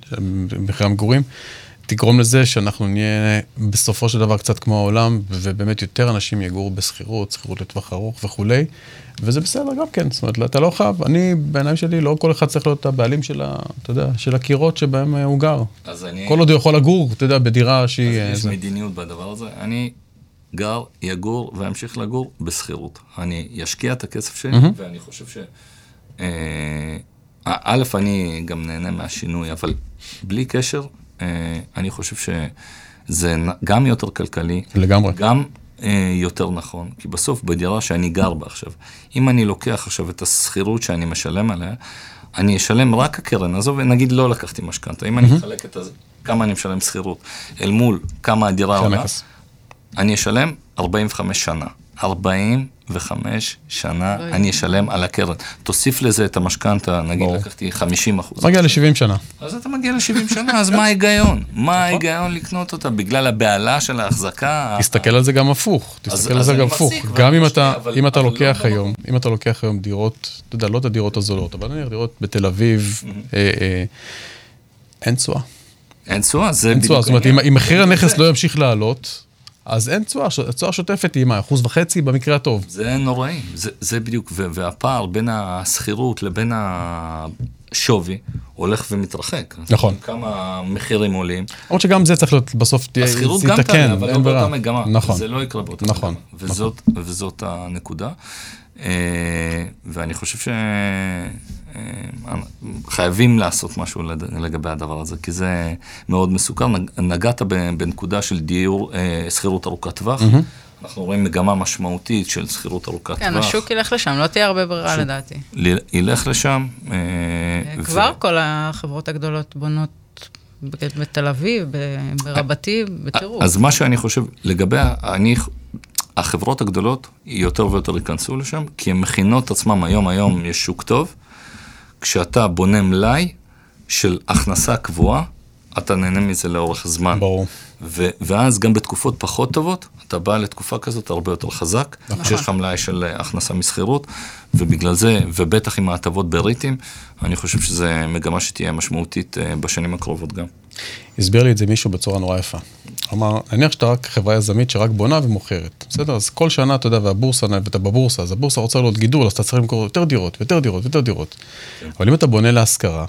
במחירי המגורים, תגרום לזה שאנחנו נהיה בסופו של דבר קצת כמו העולם, ובאמת יותר אנשים יגורו בשכירות, שכירות לטווח ארוך וכולי, וזה בסדר גם כן, זאת אומרת, אתה לא חייב, אני, בעיניים שלי, לא כל אחד צריך להיות הבעלים של, ה, אתה יודע, של הקירות שבהם אה, הוא גר. אז אני... כל עוד הוא יכול לגור, אתה יודע, בדירה אז שהיא... אה, יש זה. מדיניות בדבר הזה. אני גר, יגור ואמשיך לגור בשכירות. אני אשקיע את הכסף שלי, מהמם. ואני חושב ש... אה, א', אני גם נהנה מהשינוי, אבל בלי קשר, אה, אני חושב שזה גם יותר כלכלי, לגמרי. גם אה, יותר נכון, כי בסוף בדירה שאני גר בה עכשיו, אם אני לוקח עכשיו את השכירות שאני משלם עליה, אני אשלם רק הקרן הזו, ונגיד לא לקחתי משכנתה, אם אני אחלק את זה, כמה אני משלם שכירות, אל מול כמה הדירה עולה. אני אשלם 45 שנה. 45 שנה. אני אשלם על הקרן. תוסיף לזה את המשכנתה, נגיד. לקחתי 50 אחוז. מגיע ל-70 שנה. אז אתה מגיע ל-70 שנה, אז מה ההיגיון? מה ההיגיון לקנות אותה? בגלל הבהלה של ההחזקה? תסתכל על זה גם הפוך, תסתכל על זה גם הפוך. גם ואני אם אתה, אבל- אם אתה אבל לוקח לא היום, אם אתה לוקח היום דירות, אתה יודע, לא את הדירות הזולות, אבל נניח דירות בתל אביב, אה, אה, אין תשואה. אין תשואה, זה אין בדיוק תשואה, זאת אומרת, אם מחיר הנכס. לא ימשיך לעלות, אז אין תשואה, התשואה השוטפת היא מה, אחוז וחצי במקרה הטוב. זה נוראי, זה, זה בדיוק, והפער בין השכירות לבין. השווי הולך ומתרחק. נכון. כמה מחירים עולים. למרות שגם זה צריך להיות בסוף, תהיה- השכירות גם תעלה, אבל לא. באותה מגמה. נכון. זה לא יקרה באותה נכון, מגמה. וזאת, וזאת הנקודה. אה, ואני חושב שחייבים לעשות משהו לגבי הדבר הזה, כי זה מאוד מסוכן. נג- נגעת בנקודה של דיור, אה, שכירות ארוכת טווח. אנחנו רואים מגמה משמעותית של שכירות ארוכת טווח. כן, השוק ילך לשם, לא תהיה הרבה ברירה שוק. לדעתי. ילך לשם. אה, ו- כבר כל החברות הגדולות בונות בתל אביב, ברבתי, בטירוף. אז מה שאני חושב, לגבי, אני, החברות הגדולות יותר ויותר ייכנסו לשם, כי הן מכינות עצמם היום, היום יש שוק טוב, כשאתה בונה מלאי של הכנסה קבועה, אתה נהנה מזה לאורך זמן. ברור. ו- ואז גם בתקופות פחות טובות, אתה בא לתקופה כזאת הרבה יותר חזק, נכון. כשיש לך מלאי של הכנסה משכירות, ובגלל זה, ובטח עם ההטבות בריטים, אני חושב שזו מגמה שתהיה משמעותית אה, בשנים הקרובות גם. הסביר לי את זה מישהו בצורה נורא יפה. אמר, נניח שאתה רק חברה יזמית שרק בונה ומוכרת, בסדר? אז כל שנה, אתה יודע, והבורסה, ואתה בבורסה, אז הבורסה רוצה לעלות גידול, אז אתה צריך למכור יותר דירות, יותר דירות, יותר דירות. אבל אם אתה בונה להשכרה,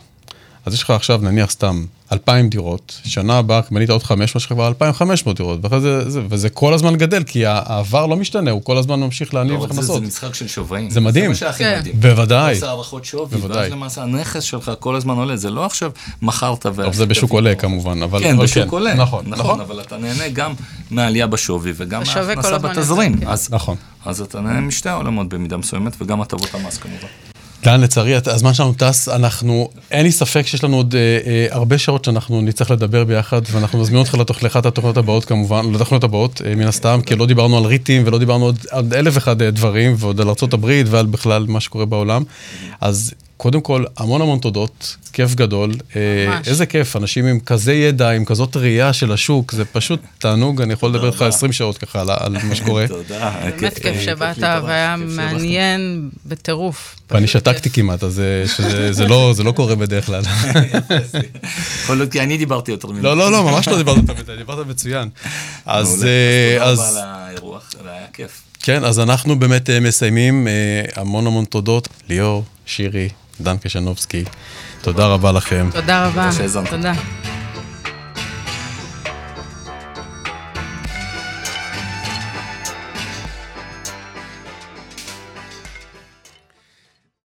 אז יש לך עכשיו, נניח סתם, 2,000 דירות, שנה הבאה בנית עוד 500, יש לך כבר 2,500 דירות, ואחרי זה, זה, וזה כל הזמן גדל, כי העבר לא משתנה, הוא כל הזמן ממשיך להניב לא רק זה, הכנסות. זה משחק של שווים. זה מדהים. זה מה שהכי כן. מדהים. בוודאי. עושה הערכות שווי, בוודאי. ואז למעשה הנכס שלך כל הזמן עולה, זה לא עכשיו מכרת ו... טוב, זה בשוק עולה כמובן, אבל... כן, אבל בשוק עולה. נכון, נכון, אבל אתה נהנה גם מהעלייה בשווי וגם מההכנסה בתזרים. כן. אז- נכון. אז אתה נהנה משתי העולמות במידה מסוימת, וגם הטבות המס כמובן. דן, לצערי, הזמן שלנו טס, אנחנו, אין לי ספק שיש לנו עוד אה, אה, הרבה שעות שאנחנו נצטרך לדבר ביחד, ואנחנו נזמין אותך לתוך לאחת התוכניות הבאות כמובן, לתוכניות הבאות, אה, מן הסתם, כי לא דיברנו על ריטים ולא דיברנו עוד על אלף ואחד אה, דברים, ועוד על ארה"ב ועל בכלל מה שקורה בעולם. אז קודם כל, המון המון תודות, כיף גדול. אה, ממש. איזה כיף, אנשים עם כזה ידע, עם כזאת ראייה של השוק, זה פשוט תענוג, אני יכול לדבר איתך רבה. 20 שעות ככה על, על מה שקורה. <laughs> תודה. באמת כיף שבאת, והיה מעניין בטירוף. ואני שתקתי. כמעט, אז אה, זה, לא, זה לא קורה בדרך כלל. <laughs> יכול להיות כי אני דיברתי יותר ממך. לא, לא, לא, ממש לא דיברת יותר מדי, דיברת מצוין. אז. אה, תודה אז, רבה על האירוח, היה כיף. כן, אז אנחנו באמת אה, מסיימים. אה, המון המון תודות. ליאור, שירי, דן קשנובסקי, תודה רבה לכם. תודה רבה. תודה.